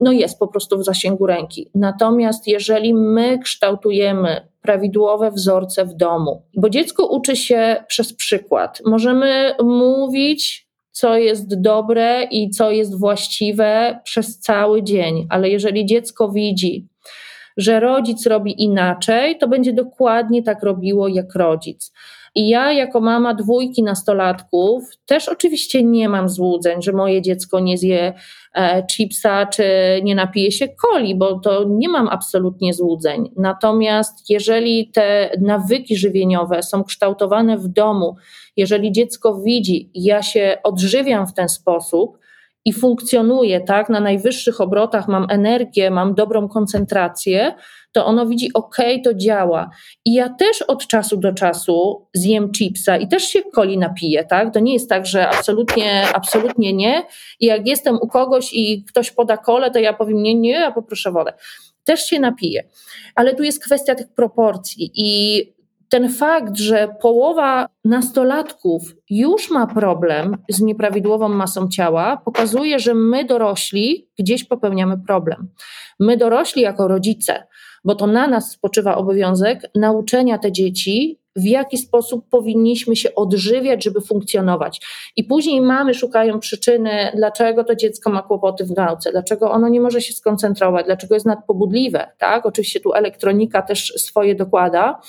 no jest po prostu w zasięgu ręki. Natomiast jeżeli my kształtujemy prawidłowe wzorce w domu, bo dziecko uczy się przez przykład, możemy mówić, co jest dobre i co jest właściwe przez cały dzień, ale jeżeli dziecko widzi, że rodzic robi inaczej, to będzie dokładnie tak robiło jak rodzic. I ja, jako mama dwójki nastolatków, też oczywiście nie mam złudzeń, że moje dziecko nie zje chipsa czy nie napije się coli, bo to nie mam absolutnie złudzeń. Natomiast jeżeli te nawyki żywieniowe są kształtowane w domu, jeżeli dziecko widzi, ja się odżywiam w ten sposób, i funkcjonuje tak, na najwyższych obrotach mam energię, mam dobrą koncentrację, to ono widzi, ok, to działa. I ja też od czasu do czasu zjem chipsa i też się coli napiję, tak? To nie jest tak, że absolutnie, absolutnie nie. I jak jestem u kogoś i ktoś poda kole, to ja powiem nie, nie, ja poproszę wodę. też się napije. Ale tu jest kwestia tych proporcji i ten fakt, że połowa nastolatków już ma problem z nieprawidłową masą ciała, pokazuje, że my dorośli gdzieś popełniamy problem. My dorośli jako rodzice, bo to na nas spoczywa obowiązek nauczenia te dzieci, w jaki sposób powinniśmy się odżywiać, żeby funkcjonować. I później mamy szukają przyczyny, dlaczego to dziecko ma kłopoty w nauce, dlaczego ono nie może się skoncentrować, dlaczego jest nadpobudliwe. Tak? Oczywiście tu elektronika też swoje dokłada,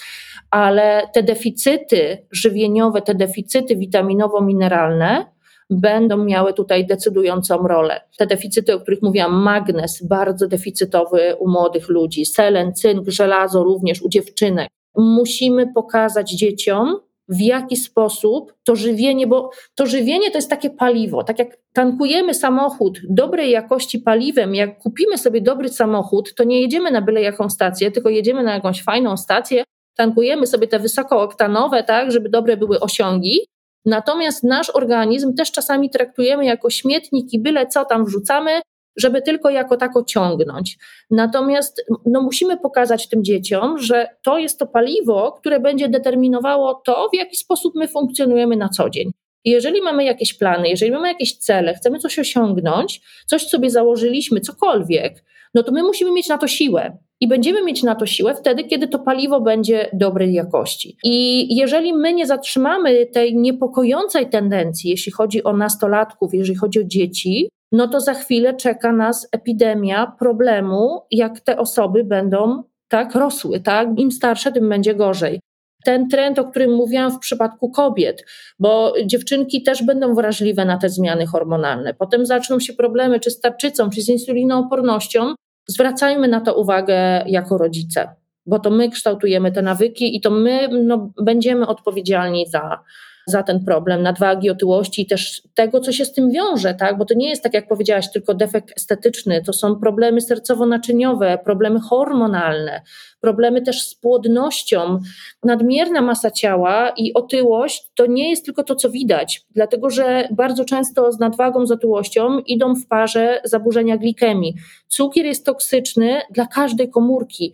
ale te deficyty żywieniowe, te deficyty witaminowo-mineralne, będą miały tutaj decydującą rolę. Te deficyty, o których mówiłam, magnez, bardzo deficytowy u młodych ludzi, selen, cynk, żelazo również u dziewczynek. Musimy pokazać dzieciom, w jaki sposób to żywienie, bo to żywienie to jest takie paliwo. Tak jak tankujemy samochód dobrej jakości paliwem, jak kupimy sobie dobry samochód, to nie jedziemy na byle jaką stację, tylko jedziemy na jakąś fajną stację, tankujemy sobie te wysokooktanowe, tak, żeby dobre były osiągi. Natomiast nasz organizm też czasami traktujemy jako śmietnik i byle co tam wrzucamy, żeby tylko jako tako ciągnąć. Natomiast no, musimy pokazać tym dzieciom, że to jest to paliwo, które będzie determinowało to, w jaki sposób my funkcjonujemy na co dzień. Jeżeli mamy jakieś plany, jeżeli mamy jakieś cele, chcemy coś osiągnąć, coś sobie założyliśmy, cokolwiek, no to my musimy mieć na to siłę. I będziemy mieć na to siłę wtedy, kiedy to paliwo będzie dobrej jakości. I jeżeli my nie zatrzymamy tej niepokojącej tendencji, jeśli chodzi o nastolatków, jeżeli chodzi o dzieci, no to za chwilę czeka nas epidemia problemu, jak te osoby będą tak rosły, tak? Im starsze, tym będzie gorzej ten trend, o którym mówiłam w przypadku kobiet, bo dziewczynki też będą wrażliwe na te zmiany hormonalne. Potem zaczną się problemy czy z tarczycą, czy z insulinoopornością. Zwracajmy na to uwagę jako rodzice, bo to my kształtujemy te nawyki i to my no, będziemy odpowiedzialni za, za ten problem nadwagi, otyłości i też tego, co się z tym wiąże, tak? bo to nie jest tak, jak powiedziałaś, tylko defekt estetyczny, to są problemy sercowo-naczyniowe, problemy hormonalne, problemy też z płodnością. Nadmierna masa ciała i otyłość to nie jest tylko to, co widać, dlatego że bardzo często z nadwagą, z otyłością idą w parze zaburzenia glikemii. Cukier jest toksyczny dla każdej komórki.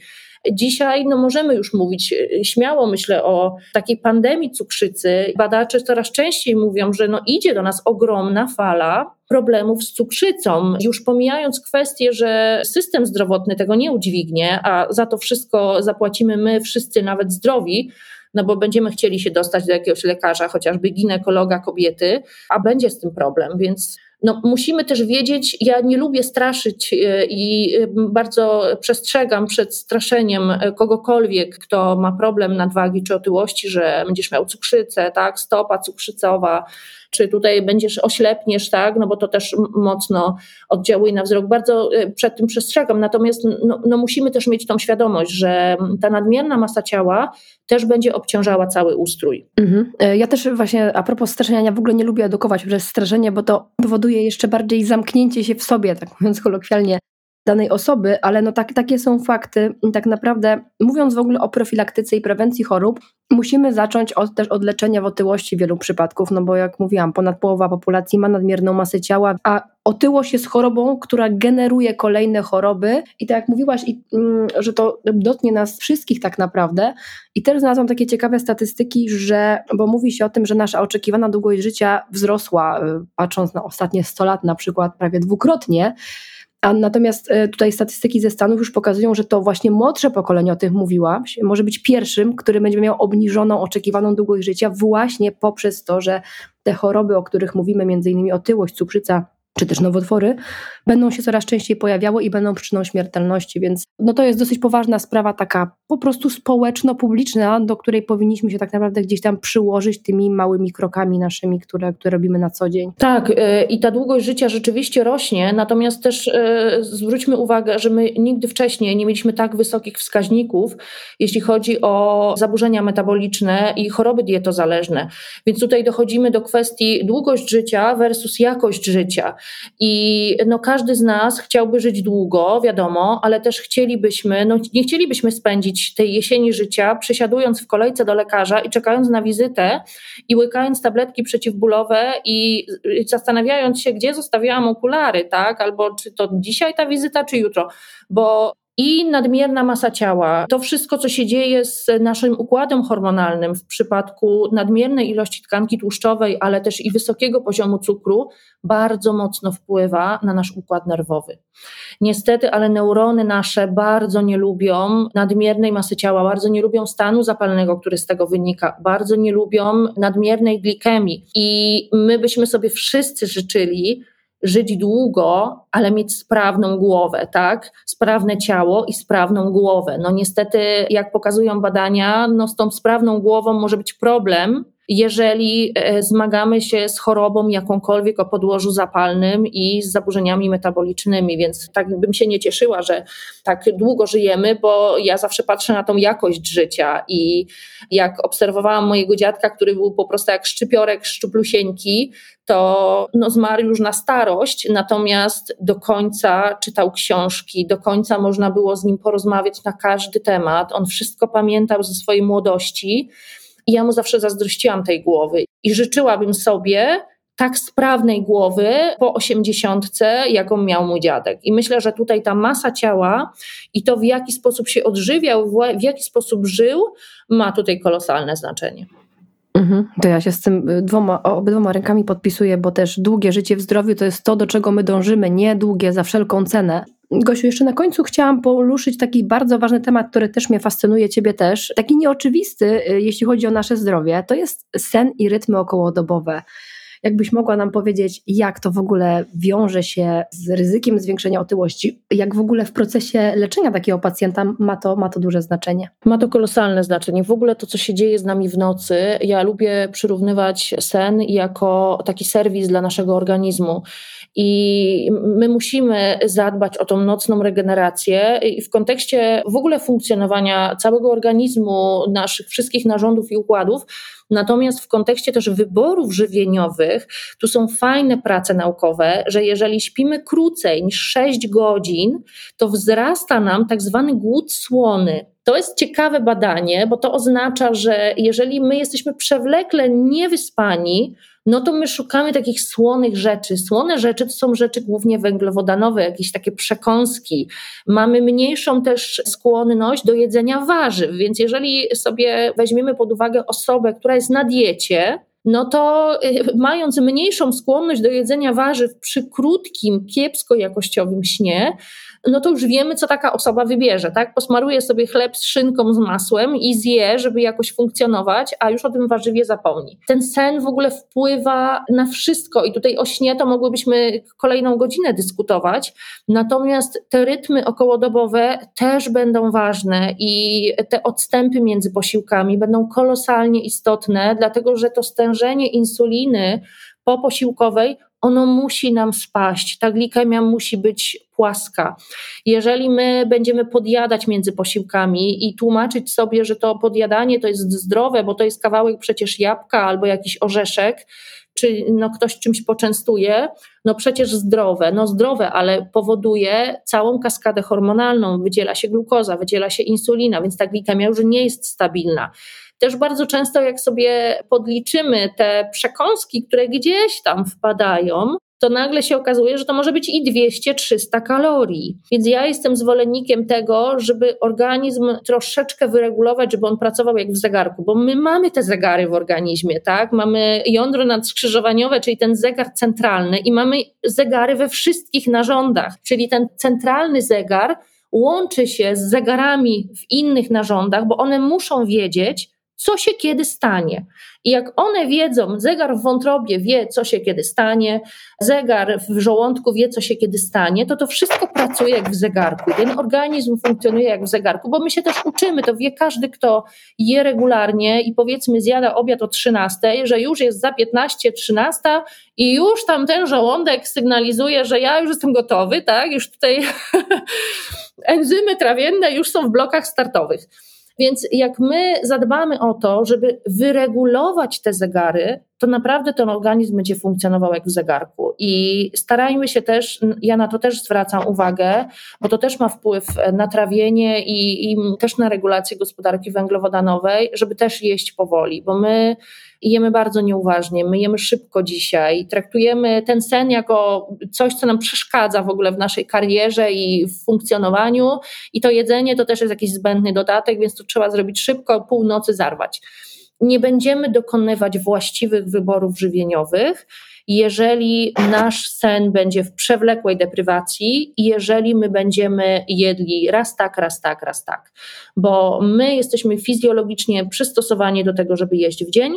Dzisiaj no, możemy już mówić e, śmiało, myślę, o takiej pandemii cukrzycy. Badacze coraz częściej mówią, że no, idzie do nas ogromna fala problemów z cukrzycą. Już pomijając kwestię, że system zdrowotny tego nie udźwignie, a za to wszystko zapłacimy my wszyscy, nawet zdrowi, no bo będziemy chcieli się dostać do jakiegoś lekarza, chociażby ginekologa kobiety, a będzie z tym problem, więc no, musimy też wiedzieć, ja nie lubię straszyć e, i e, bardzo przestrzegam przed straszeniem kogokolwiek, kto ma problem nadwagi czy otyłości, że będziesz miał cukrzycę, tak, stopa cukrzycowa, czy tutaj będziesz oślepniesz, tak, no bo to też mocno oddziałuje na wzrok. Bardzo y, przed tym przestrzegam, natomiast no, no musimy też mieć tą świadomość, że ta nadmierna masa ciała też będzie obciążała cały ustrój. Mhm. E, ja też właśnie a propos straszenia, w ogóle nie lubię edukować przez straszenie, bo to powoduje jeszcze bardziej zamknięcie się w sobie, tak mówiąc kolokwialnie, danej osoby, ale no tak, takie są fakty. Tak naprawdę, mówiąc w ogóle o profilaktyce i prewencji chorób, musimy zacząć od, też od leczenia w otyłości wielu przypadków, no bo jak mówiłam, ponad połowa populacji ma nadmierną masę ciała, a otyłość jest chorobą, która generuje kolejne choroby. I tak jak mówiłaś, i, mm, że to dotknie nas wszystkich tak naprawdę. I też znalazłam takie ciekawe statystyki, że, bo mówi się o tym, że nasza oczekiwana długość życia wzrosła, y, patrząc na ostatnie 100 lat na przykład prawie dwukrotnie, a natomiast e, tutaj statystyki ze Stanów już pokazują, że to właśnie młodsze pokolenie, o tym mówiła, może być pierwszym, który będzie miał obniżoną oczekiwaną długość życia właśnie poprzez to, że te choroby, o których mówimy, między innymi otyłość, cukrzyca, czy też nowotwory, będą się coraz częściej pojawiały i będą przyczyną śmiertelności, więc no to jest dosyć poważna sprawa, taka po prostu społeczno-publiczna, do której powinniśmy się tak naprawdę gdzieś tam przyłożyć tymi małymi krokami naszymi, które, które robimy na co dzień. Tak, y, i ta długość życia rzeczywiście rośnie, natomiast też y, zwróćmy uwagę, że my nigdy wcześniej nie mieliśmy tak wysokich wskaźników, jeśli chodzi o zaburzenia metaboliczne i choroby dietozależne. Więc tutaj dochodzimy do kwestii długość życia versus jakość życia. I no, każdy z nas chciałby żyć długo, wiadomo, ale też chcielibyśmy, no, nie chcielibyśmy spędzić tej jesieni życia przesiadując w kolejce do lekarza i czekając na wizytę i łykając tabletki przeciwbólowe i zastanawiając się, gdzie zostawiałam okulary, tak? Albo czy to dzisiaj ta wizyta, czy jutro. Bo i nadmierna masa ciała. To wszystko, co się dzieje z naszym układem hormonalnym w przypadku nadmiernej ilości tkanki tłuszczowej, ale też i wysokiego poziomu cukru, bardzo mocno wpływa na nasz układ nerwowy. Niestety, ale neurony nasze bardzo nie lubią nadmiernej masy ciała, bardzo nie lubią stanu zapalnego, który z tego wynika, bardzo nie lubią nadmiernej glikemii. I my byśmy sobie wszyscy życzyli, żyć długo, ale mieć sprawną głowę, tak? Sprawne ciało i sprawną głowę. No niestety, jak pokazują badania, no z tą sprawną głową może być problem, jeżeli e, zmagamy się z chorobą jakąkolwiek o podłożu zapalnym i z zaburzeniami metabolicznymi, więc tak bym się nie cieszyła, że tak długo żyjemy, bo ja zawsze patrzę na tą jakość życia i jak obserwowałam mojego dziadka, który był po prostu jak szczypiorek szczuplusieńki, to no, zmarł już na starość, natomiast do końca czytał książki, do końca można było z nim porozmawiać na każdy temat. On wszystko pamiętał ze swojej młodości. I ja mu zawsze zazdrościłam tej głowy i życzyłabym sobie tak sprawnej głowy po osiemdziesiątce, jaką miał mój dziadek. I myślę, że tutaj ta masa ciała i to, w jaki sposób się odżywiał, w jaki sposób żył, ma tutaj kolosalne znaczenie. Mhm. To ja się z tym y, dwoma, obydwoma rękami podpisuję, bo też długie życie w zdrowiu to jest to, do czego my dążymy, nie długie za wszelką cenę. Gosiu, jeszcze na końcu chciałam poruszyć taki bardzo ważny temat, który też mnie fascynuje, ciebie też. Taki nieoczywisty, y, jeśli chodzi o nasze zdrowie, to jest sen i rytmy okołodobowe. Jakbyś mogła nam powiedzieć, jak to w ogóle wiąże się z ryzykiem zwiększenia otyłości? Jak w ogóle w procesie leczenia takiego pacjenta ma to, ma to duże znaczenie? Ma to kolosalne znaczenie. W ogóle to, co się dzieje z nami w nocy, ja lubię przyrównywać sen jako taki serwis dla naszego organizmu. I my musimy zadbać o tą nocną regenerację i w kontekście w ogóle funkcjonowania całego organizmu, naszych wszystkich narządów i układów. Natomiast w kontekście też wyborów żywieniowych, tu są fajne prace naukowe, że jeżeli śpimy krócej niż 6 godzin, to wzrasta nam tak zwany głód słony. To jest ciekawe badanie, bo to oznacza, że jeżeli my jesteśmy przewlekle niewyspani, no to my szukamy takich słonych rzeczy. Słone rzeczy to są rzeczy głównie węglowodanowe, jakieś takie przekąski. Mamy mniejszą też skłonność do jedzenia warzyw, więc jeżeli sobie weźmiemy pod uwagę osobę, która jest na diecie, no to y, mając mniejszą skłonność do jedzenia warzyw przy krótkim, kiepsko jakościowym śnie, no to już wiemy, co taka osoba wybierze, tak? Posmaruje sobie chleb z szynką, z masłem i zje, żeby jakoś funkcjonować, a już o tym warzywie zapomni. Ten sen w ogóle wpływa na wszystko i tutaj o śnie to mogłybyśmy kolejną godzinę dyskutować, natomiast te rytmy okołodobowe też będą ważne i te odstępy między posiłkami będą kolosalnie istotne, dlatego że to stężenie insuliny poposiłkowej ono musi nam spaść, ta glikemia musi być płaska. Jeżeli my będziemy podjadać między posiłkami i tłumaczyć sobie, że to podjadanie to jest zdrowe, bo to jest kawałek przecież jabłka albo jakiś orzeszek, czy no ktoś czymś poczęstuje, no przecież zdrowe, no zdrowe, ale powoduje całą kaskadę hormonalną, wydziela się glukoza, wydziela się insulina, więc ta glikemia już nie jest stabilna. Też bardzo często, jak sobie podliczymy te przekąski, które gdzieś tam wpadają, to nagle się okazuje, że to może być i 200-300 kalorii. Więc ja jestem zwolennikiem tego, żeby organizm troszeczkę wyregulować, żeby on pracował jak w zegarku, bo my mamy te zegary w organizmie, tak? Mamy jądro nadskrzyżowaniowe, czyli ten zegar centralny i mamy zegary we wszystkich narządach, czyli ten centralny zegar łączy się z zegarami w innych narządach, bo one muszą wiedzieć, co się kiedy stanie. I jak one wiedzą, zegar w wątrobie wie, co się kiedy stanie, zegar w żołądku wie, co się kiedy stanie, to to wszystko pracuje jak w zegarku. Ten organizm funkcjonuje jak w zegarku, bo my się też uczymy, to wie każdy, kto je regularnie i powiedzmy zjada obiad o 13, że już jest za 15, 13 i już tam ten żołądek sygnalizuje, że ja już jestem gotowy, tak? Już tutaj enzymy trawienne już są w blokach startowych. Więc jak my zadbamy o to, żeby wyregulować te zegary, to naprawdę ten organizm będzie funkcjonował jak w zegarku. I starajmy się też, ja na to też zwracam uwagę, bo to też ma wpływ na trawienie i, i też na regulację gospodarki węglowodanowej, żeby też jeść powoli, bo my jemy bardzo nieuważnie, my jemy szybko dzisiaj, traktujemy ten sen jako coś, co nam przeszkadza w ogóle w naszej karierze i w funkcjonowaniu i to jedzenie to też jest jakiś zbędny dodatek, więc to trzeba zrobić szybko, północy zarwać. Nie będziemy dokonywać właściwych wyborów żywieniowych, jeżeli nasz sen będzie w przewlekłej deprywacji i jeżeli my będziemy jedli raz tak, raz tak, raz tak. Bo my jesteśmy fizjologicznie przystosowani do tego, żeby jeść w dzień,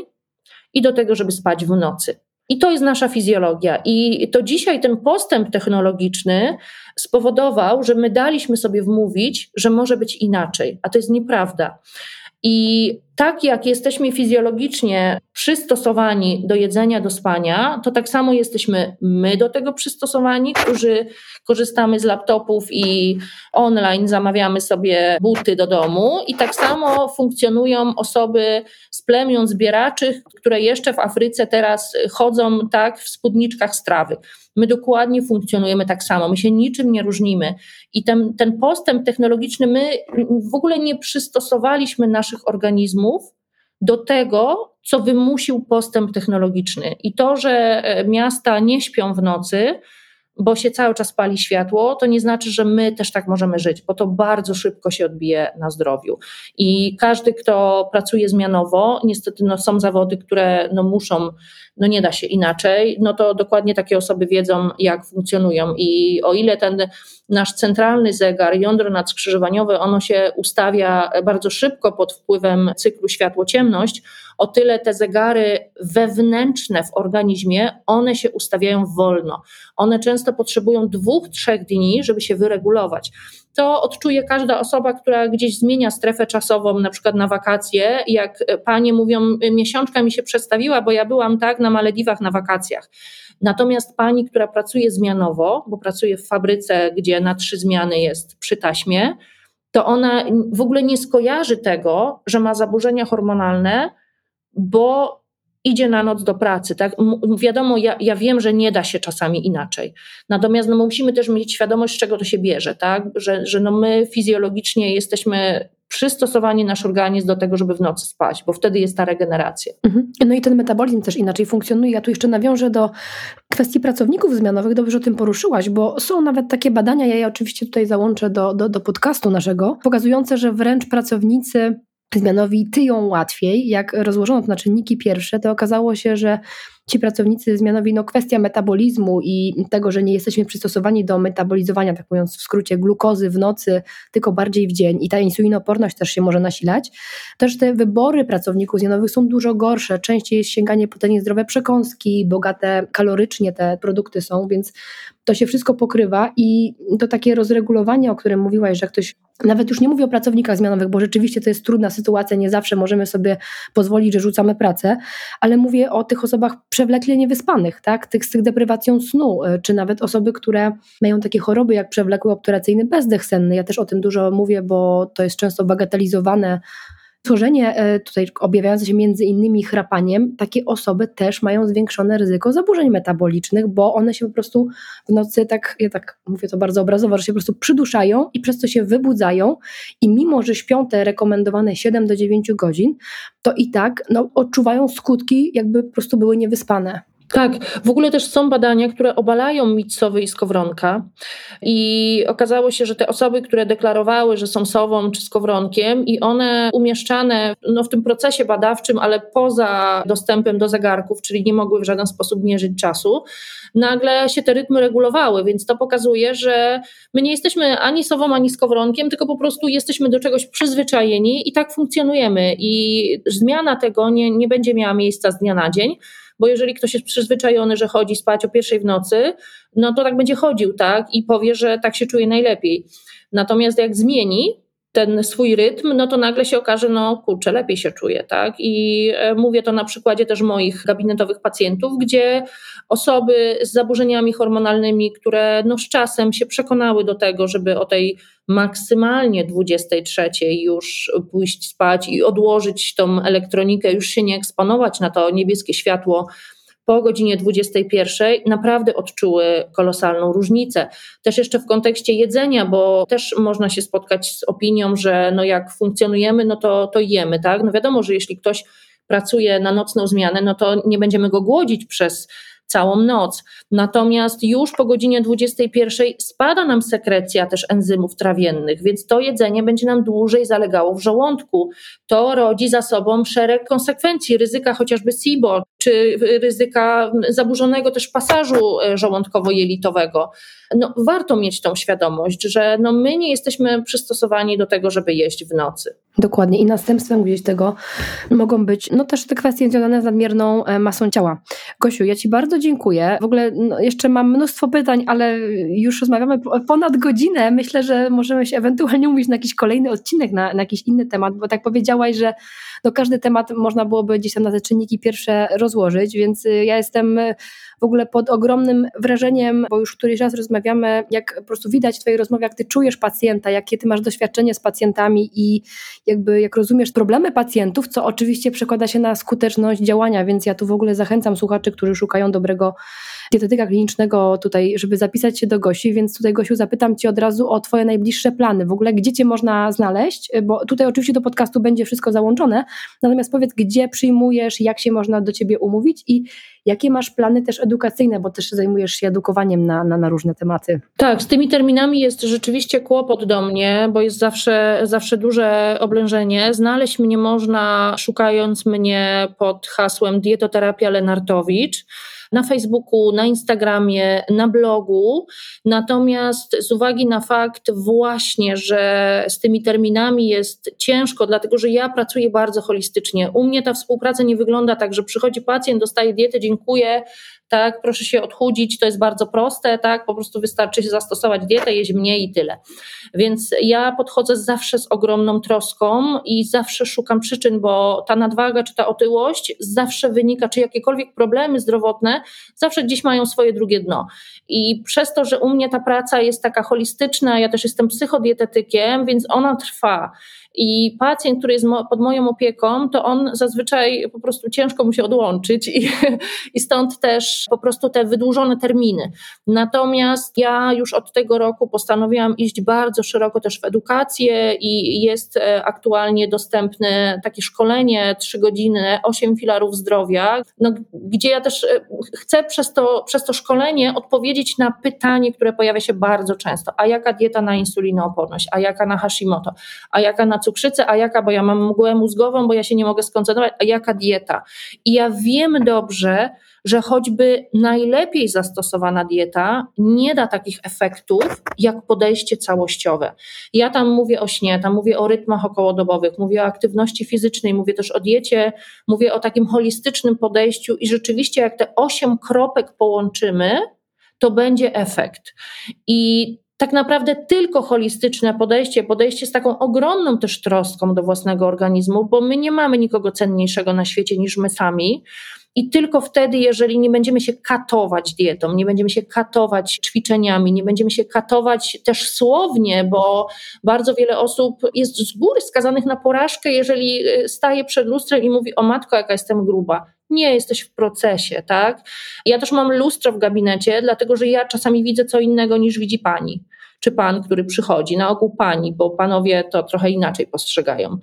i do tego, żeby spać w nocy. I to jest nasza fizjologia. I to dzisiaj ten postęp technologiczny spowodował, że my daliśmy sobie wmówić, że może być inaczej, a to jest nieprawda. I tak jak jesteśmy fizjologicznie przystosowani do jedzenia, do spania, to tak samo jesteśmy my do tego przystosowani, którzy korzystamy z laptopów i online zamawiamy sobie buty do domu, i tak samo funkcjonują osoby z plemion zbieraczych, które jeszcze w Afryce teraz chodzą tak w spódniczkach strawy. My dokładnie funkcjonujemy tak samo, my się niczym nie różnimy. I ten, ten postęp technologiczny, my w ogóle nie przystosowaliśmy naszych organizmów do tego, co wymusił postęp technologiczny. I to, że e, miasta nie śpią w nocy, bo się cały czas pali światło, to nie znaczy, że my też tak możemy żyć, bo to bardzo szybko się odbije na zdrowiu. I każdy, kto pracuje zmianowo, niestety no, są zawody, które no, muszą, no nie da się inaczej, no to dokładnie takie osoby wiedzą, jak funkcjonują. I o ile ten nasz centralny zegar, jądro nadskrzyżowaniowe, ono się ustawia bardzo szybko pod wpływem cyklu światło-ciemność, o tyle te zegary wewnętrzne w organizmie, one się ustawiają wolno. One często potrzebują dwóch, trzech dni, żeby się wyregulować. To odczuje każda osoba, która gdzieś zmienia strefę czasową, na przykład na wakacje, jak panie mówią, miesiączka mi się przestawiła, bo ja byłam tak na Malediwach na wakacjach. Natomiast pani, która pracuje zmianowo, bo pracuje w fabryce, gdzie na trzy zmiany jest przy taśmie, to ona w ogóle nie skojarzy tego, że ma zaburzenia hormonalne, bo idzie na noc do pracy. Tak? Wiadomo, ja, ja wiem, że nie da się czasami inaczej. Natomiast no, musimy też mieć świadomość, z czego to się bierze, tak? że, że no, my fizjologicznie jesteśmy przystosowani nasz organizm do tego, żeby w nocy spać, bo wtedy jest ta regeneracja. Mhm. No i ten metabolizm też inaczej funkcjonuje. Ja tu jeszcze nawiążę do kwestii pracowników zmianowych. Dobrze o tym poruszyłaś, bo są nawet takie badania, ja je oczywiście tutaj załączę do, do, do podcastu naszego, pokazujące, że wręcz pracownicy zmianowi tyją łatwiej. Jak rozłożono to na czynniki pierwsze, to okazało się, że ci pracownicy zmianowi, no kwestia metabolizmu i tego, że nie jesteśmy przystosowani do metabolizowania, tak mówiąc w skrócie, glukozy w nocy, tylko bardziej w dzień. I ta insulinooporność też się może nasilać, też te wybory pracowników zmianowych są dużo gorsze. Częściej jest sięganie po te niezdrowe przekąski, bogate kalorycznie te produkty są, więc to się wszystko pokrywa. I to takie rozregulowanie, o którym mówiłaś, że ktoś, nawet już nie mówię o pracownikach zmianowych, bo rzeczywiście to jest trudna sytuacja, nie zawsze możemy sobie pozwolić, że rzucamy pracę, ale mówię o tych osobach przewlekle niewyspanych, tak? tych z tych deprywacją snu, e, czy nawet osoby, które mają takie choroby jak przewlekły obturacyjny bezdech senny. Ja też o tym dużo mówię, bo to jest często bagatelizowane Tworzenie e, tutaj objawiające się między innymi chrapaniem, takie osoby też mają zwiększone ryzyko zaburzeń metabolicznych, bo one się po prostu w nocy tak, ja tak mówię to bardzo obrazowo, że się po prostu przyduszają i przez to się wybudzają i mimo, że śpią te rekomendowane 7 do 9 godzin, to i tak no, odczuwają skutki, jakby po prostu były niewyspane. Tak, w ogóle też są badania, które obalają mit sowy i skowronka i okazało się, że te osoby, które deklarowały, że są sową czy skowronkiem i one umieszczane no, w tym procesie badawczym, ale poza dostępem do zegarków, czyli nie mogły w żaden sposób mierzyć czasu, nagle się te rytmy regulowały, więc to pokazuje, że my nie jesteśmy ani sową, ani skowronkiem, tylko po prostu jesteśmy do czegoś przyzwyczajeni i tak funkcjonujemy i zmiana tego nie, nie będzie miała miejsca z dnia na dzień, bo jeżeli ktoś jest przyzwyczajony, że chodzi spać o pierwszej w nocy, no to tak będzie chodził, tak, i powie, że tak się czuje najlepiej. Natomiast jak zmieni, ten swój rytm, no to nagle się okaże, no kurczę, lepiej się czuję, tak? I e, mówię to na przykładzie też moich gabinetowych pacjentów, gdzie osoby z zaburzeniami hormonalnymi, które no z czasem się przekonały do tego, żeby o tej maksymalnie 23 już pójść spać i odłożyć tą elektronikę, już się nie eksponować na to niebieskie światło po godzinie 21 naprawdę odczuły kolosalną różnicę. Też jeszcze w kontekście jedzenia, bo też można się spotkać z opinią, że no jak funkcjonujemy, no to, to jemy, tak? No wiadomo, że jeśli ktoś pracuje na nocną zmianę, no to nie będziemy go głodzić przez całą noc. Natomiast już po godzinie 21 spada nam sekrecja też enzymów trawiennych, więc to jedzenie będzie nam dłużej zalegało w żołądku. To rodzi za sobą szereg konsekwencji, ryzyka chociażby SIBO, czy ryzyka zaburzonego też pasażu e, żołądkowo-jelitowego. No, warto mieć tą świadomość, że no, my nie jesteśmy przystosowani do tego, żeby jeść w nocy. Dokładnie i następstwem gdzieś tego mogą być no też te kwestie związane z nadmierną e, masą ciała. Gosiu, ja Ci bardzo dziękuję. W ogóle no, jeszcze mam mnóstwo pytań, ale już rozmawiamy ponad godzinę. Myślę, że możemy się ewentualnie umówić na jakiś kolejny odcinek, na, na jakiś inny temat, bo tak powiedziałaś, że no każdy temat można byłoby gdzieś tam na te czynniki pierwsze rozłożyć, więc y, ja jestem y, w ogóle pod ogromnym wrażeniem, bo już któryś raz rozmawiamy, jak po prostu widać w Twojej rozmowie, jak Ty czujesz pacjenta, jakie Ty masz doświadczenie z pacjentami i jakby jak rozumiesz problemy pacjentów, co oczywiście przekłada się na skuteczność działania, więc ja tu w ogóle zachęcam słuchaczy, którzy szukają dobrego dietetyka klinicznego tutaj, żeby zapisać się do Gosi, więc tutaj Gosiu zapytam Cię od razu o Twoje najbliższe plany. W ogóle gdzie Cię można znaleźć, bo tutaj oczywiście do podcastu będzie wszystko załączone, natomiast powiedz, gdzie przyjmujesz, jak się można do Ciebie umówić i jakie masz plany też edukacyjne, bo też zajmujesz się edukowaniem na, na, na różne tematy. Tak, z tymi terminami jest rzeczywiście kłopot do mnie, bo jest zawsze, zawsze duże oblężenie. Znaleźć mnie można szukając mnie pod hasłem dietoterapia Lenartowicz na Facebooku, na Instagramie, na blogu. Natomiast z uwagi na fakt właśnie, że z tymi terminami jest ciężko, dlatego że ja pracuję bardzo holistycznie. U mnie ta współpraca nie wygląda tak, że przychodzi pacjent, dostaje dietę, dziękuję, tak, proszę się odchudzić, to jest bardzo proste, tak, po prostu wystarczy się zastosować dietę, jeść mniej i tyle. Więc ja podchodzę zawsze z ogromną troską i zawsze szukam przyczyn, bo ta nadwaga czy ta otyłość zawsze wynika, czy jakiekolwiek problemy zdrowotne, zawsze gdzieś mają swoje drugie dno. I przez to, że u mnie ta praca jest taka holistyczna, ja też jestem psychodietetykiem, więc ona trwa. I pacjent, który jest pod moją opieką, to on zazwyczaj po prostu ciężko mu się odłączyć i, i stąd też po prostu te wydłużone terminy. Natomiast ja już od tego roku postanowiłam iść bardzo szeroko też w edukację i jest e, aktualnie dostępne takie szkolenie, trzy godziny, osiem filarów zdrowia, no, gdzie ja też e, chcę przez to, przez to szkolenie odpowiedzieć na pytanie, które pojawia się bardzo często. A jaka dieta na insulinooporność? A jaka na Hashimoto? A jaka na cukrzycę, a jaka, bo ja mam mgłę mózgową, bo ja się nie mogę skoncentrować, a jaka dieta. I ja wiem dobrze, że choćby najlepiej zastosowana dieta nie da takich efektów jak podejście całościowe. Ja tam mówię o śnie, tam mówię o rytmach okołodobowych, mówię o aktywności fizycznej, mówię też o diecie, mówię o takim holistycznym podejściu i rzeczywiście jak te osiem kropek połączymy, to będzie efekt. I tak naprawdę tylko holistyczne podejście, podejście z taką ogromną też troską do własnego organizmu, bo my nie mamy nikogo cenniejszego na świecie niż my sami. I tylko wtedy, jeżeli nie będziemy się katować dietą, nie będziemy się katować ćwiczeniami, nie będziemy się katować też słownie, bo bardzo wiele osób jest z góry skazanych na porażkę, jeżeli y, staje przed lustrem i mówi: O matko, jaka jestem gruba. Nie, jesteś w procesie, tak? Ja też mam lustro w gabinecie, dlatego że ja czasami widzę co innego niż widzi pani czy pan, który przychodzi, na ogół pani, bo panowie to trochę inaczej postrzegają.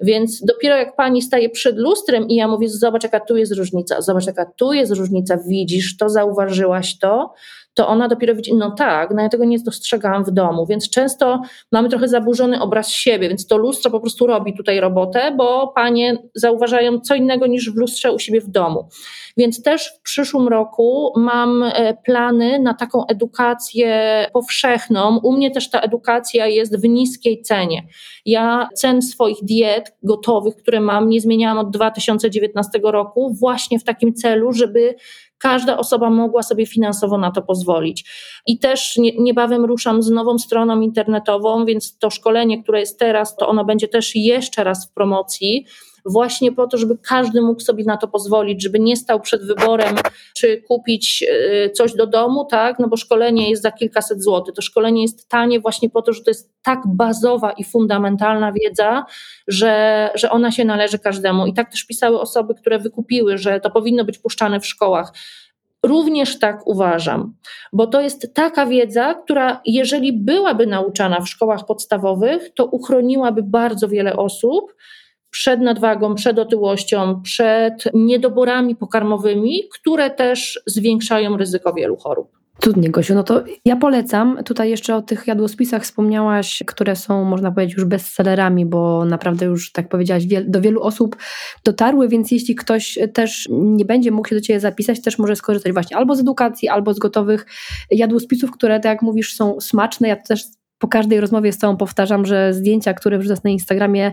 Więc dopiero jak pani staje przed lustrem i ja mówię, zobacz jaka tu jest różnica, zobacz jaka tu jest różnica, widzisz to, zauważyłaś to, to ona dopiero widzi, no tak, no ja tego nie dostrzegałam w domu, więc często mamy trochę zaburzony obraz siebie, więc to lustro po prostu robi tutaj robotę, bo panie zauważają co innego niż w lustrze u siebie w domu. Więc też w przyszłym roku mam e, plany na taką edukację powszechną. U mnie też ta edukacja jest w niskiej cenie. Ja cen swoich diet gotowych, które mam, nie zmieniałam od 2019 roku, właśnie w takim celu, żeby każda osoba mogła sobie finansowo na to pozwolić. I też nie, niebawem ruszam z nową stroną internetową, więc to szkolenie, które jest teraz, to ono będzie też jeszcze raz w promocji właśnie po to, żeby każdy mógł sobie na to pozwolić, żeby nie stał przed wyborem, czy kupić y, coś do domu, tak, no bo szkolenie jest za kilkaset złotych. To szkolenie jest tanie właśnie po to, że to jest tak bazowa i fundamentalna wiedza, że, że ona się należy każdemu. I tak też pisały osoby, które wykupiły, że to powinno być puszczane w szkołach. Również tak uważam, bo to jest taka wiedza, która, jeżeli byłaby nauczana w szkołach podstawowych, to uchroniłaby bardzo wiele osób przed nadwagą, przed otyłością, przed niedoborami pokarmowymi, które też zwiększają ryzyko wielu chorób. Cudnie, Gosiu. No to ja polecam. Tutaj jeszcze o tych jadłospisach wspomniałaś, które są, można powiedzieć, już bestsellerami, bo naprawdę już, tak powiedziałaś, do wielu osób dotarły, więc jeśli ktoś też nie będzie mógł się do Ciebie zapisać, też może skorzystać właśnie albo z edukacji, albo z gotowych jadłospisów, które, tak jak mówisz, są smaczne. Ja też po każdej rozmowie z Tobą powtarzam, że zdjęcia, które wrzucasz na Instagramie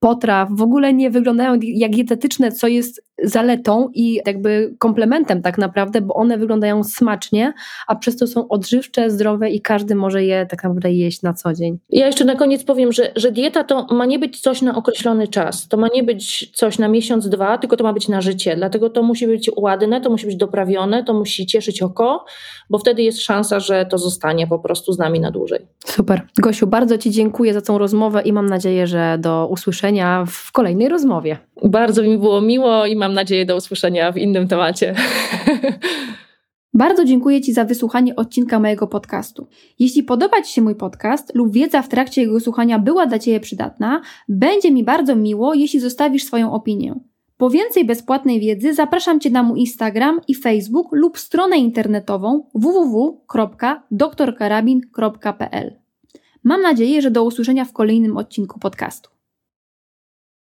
potraw w ogóle nie wyglądają jak dietetyczne, co jest zaletą i jakby komplementem tak naprawdę, bo one wyglądają smacznie, a przez to są odżywcze, zdrowe i każdy może je tak naprawdę jeść na co dzień. Ja jeszcze na koniec powiem, że, że dieta to ma nie być coś na określony czas, to ma nie być coś na miesiąc, dwa, tylko to ma być na życie, dlatego to musi być ładne, to musi być doprawione, to musi cieszyć oko, bo wtedy jest szansa, że to zostanie po prostu z nami na dłużej. Super. Gosiu, bardzo Ci dziękuję za tą rozmowę i mam nadzieję, że do usłyszenia w kolejnej rozmowie. Bardzo mi było miło i mam nadzieję do usłyszenia w innym temacie. Bardzo dziękuję Ci za wysłuchanie odcinka mojego podcastu. Jeśli podoba Ci się mój podcast lub wiedza w trakcie jego słuchania była dla Ciebie przydatna, będzie mi bardzo miło, jeśli zostawisz swoją opinię. Po więcej bezpłatnej wiedzy zapraszam Cię na mój Instagram i Facebook lub stronę internetową www.doktorkarabin.pl. Mam nadzieję, że do usłyszenia w kolejnym odcinku podcastu.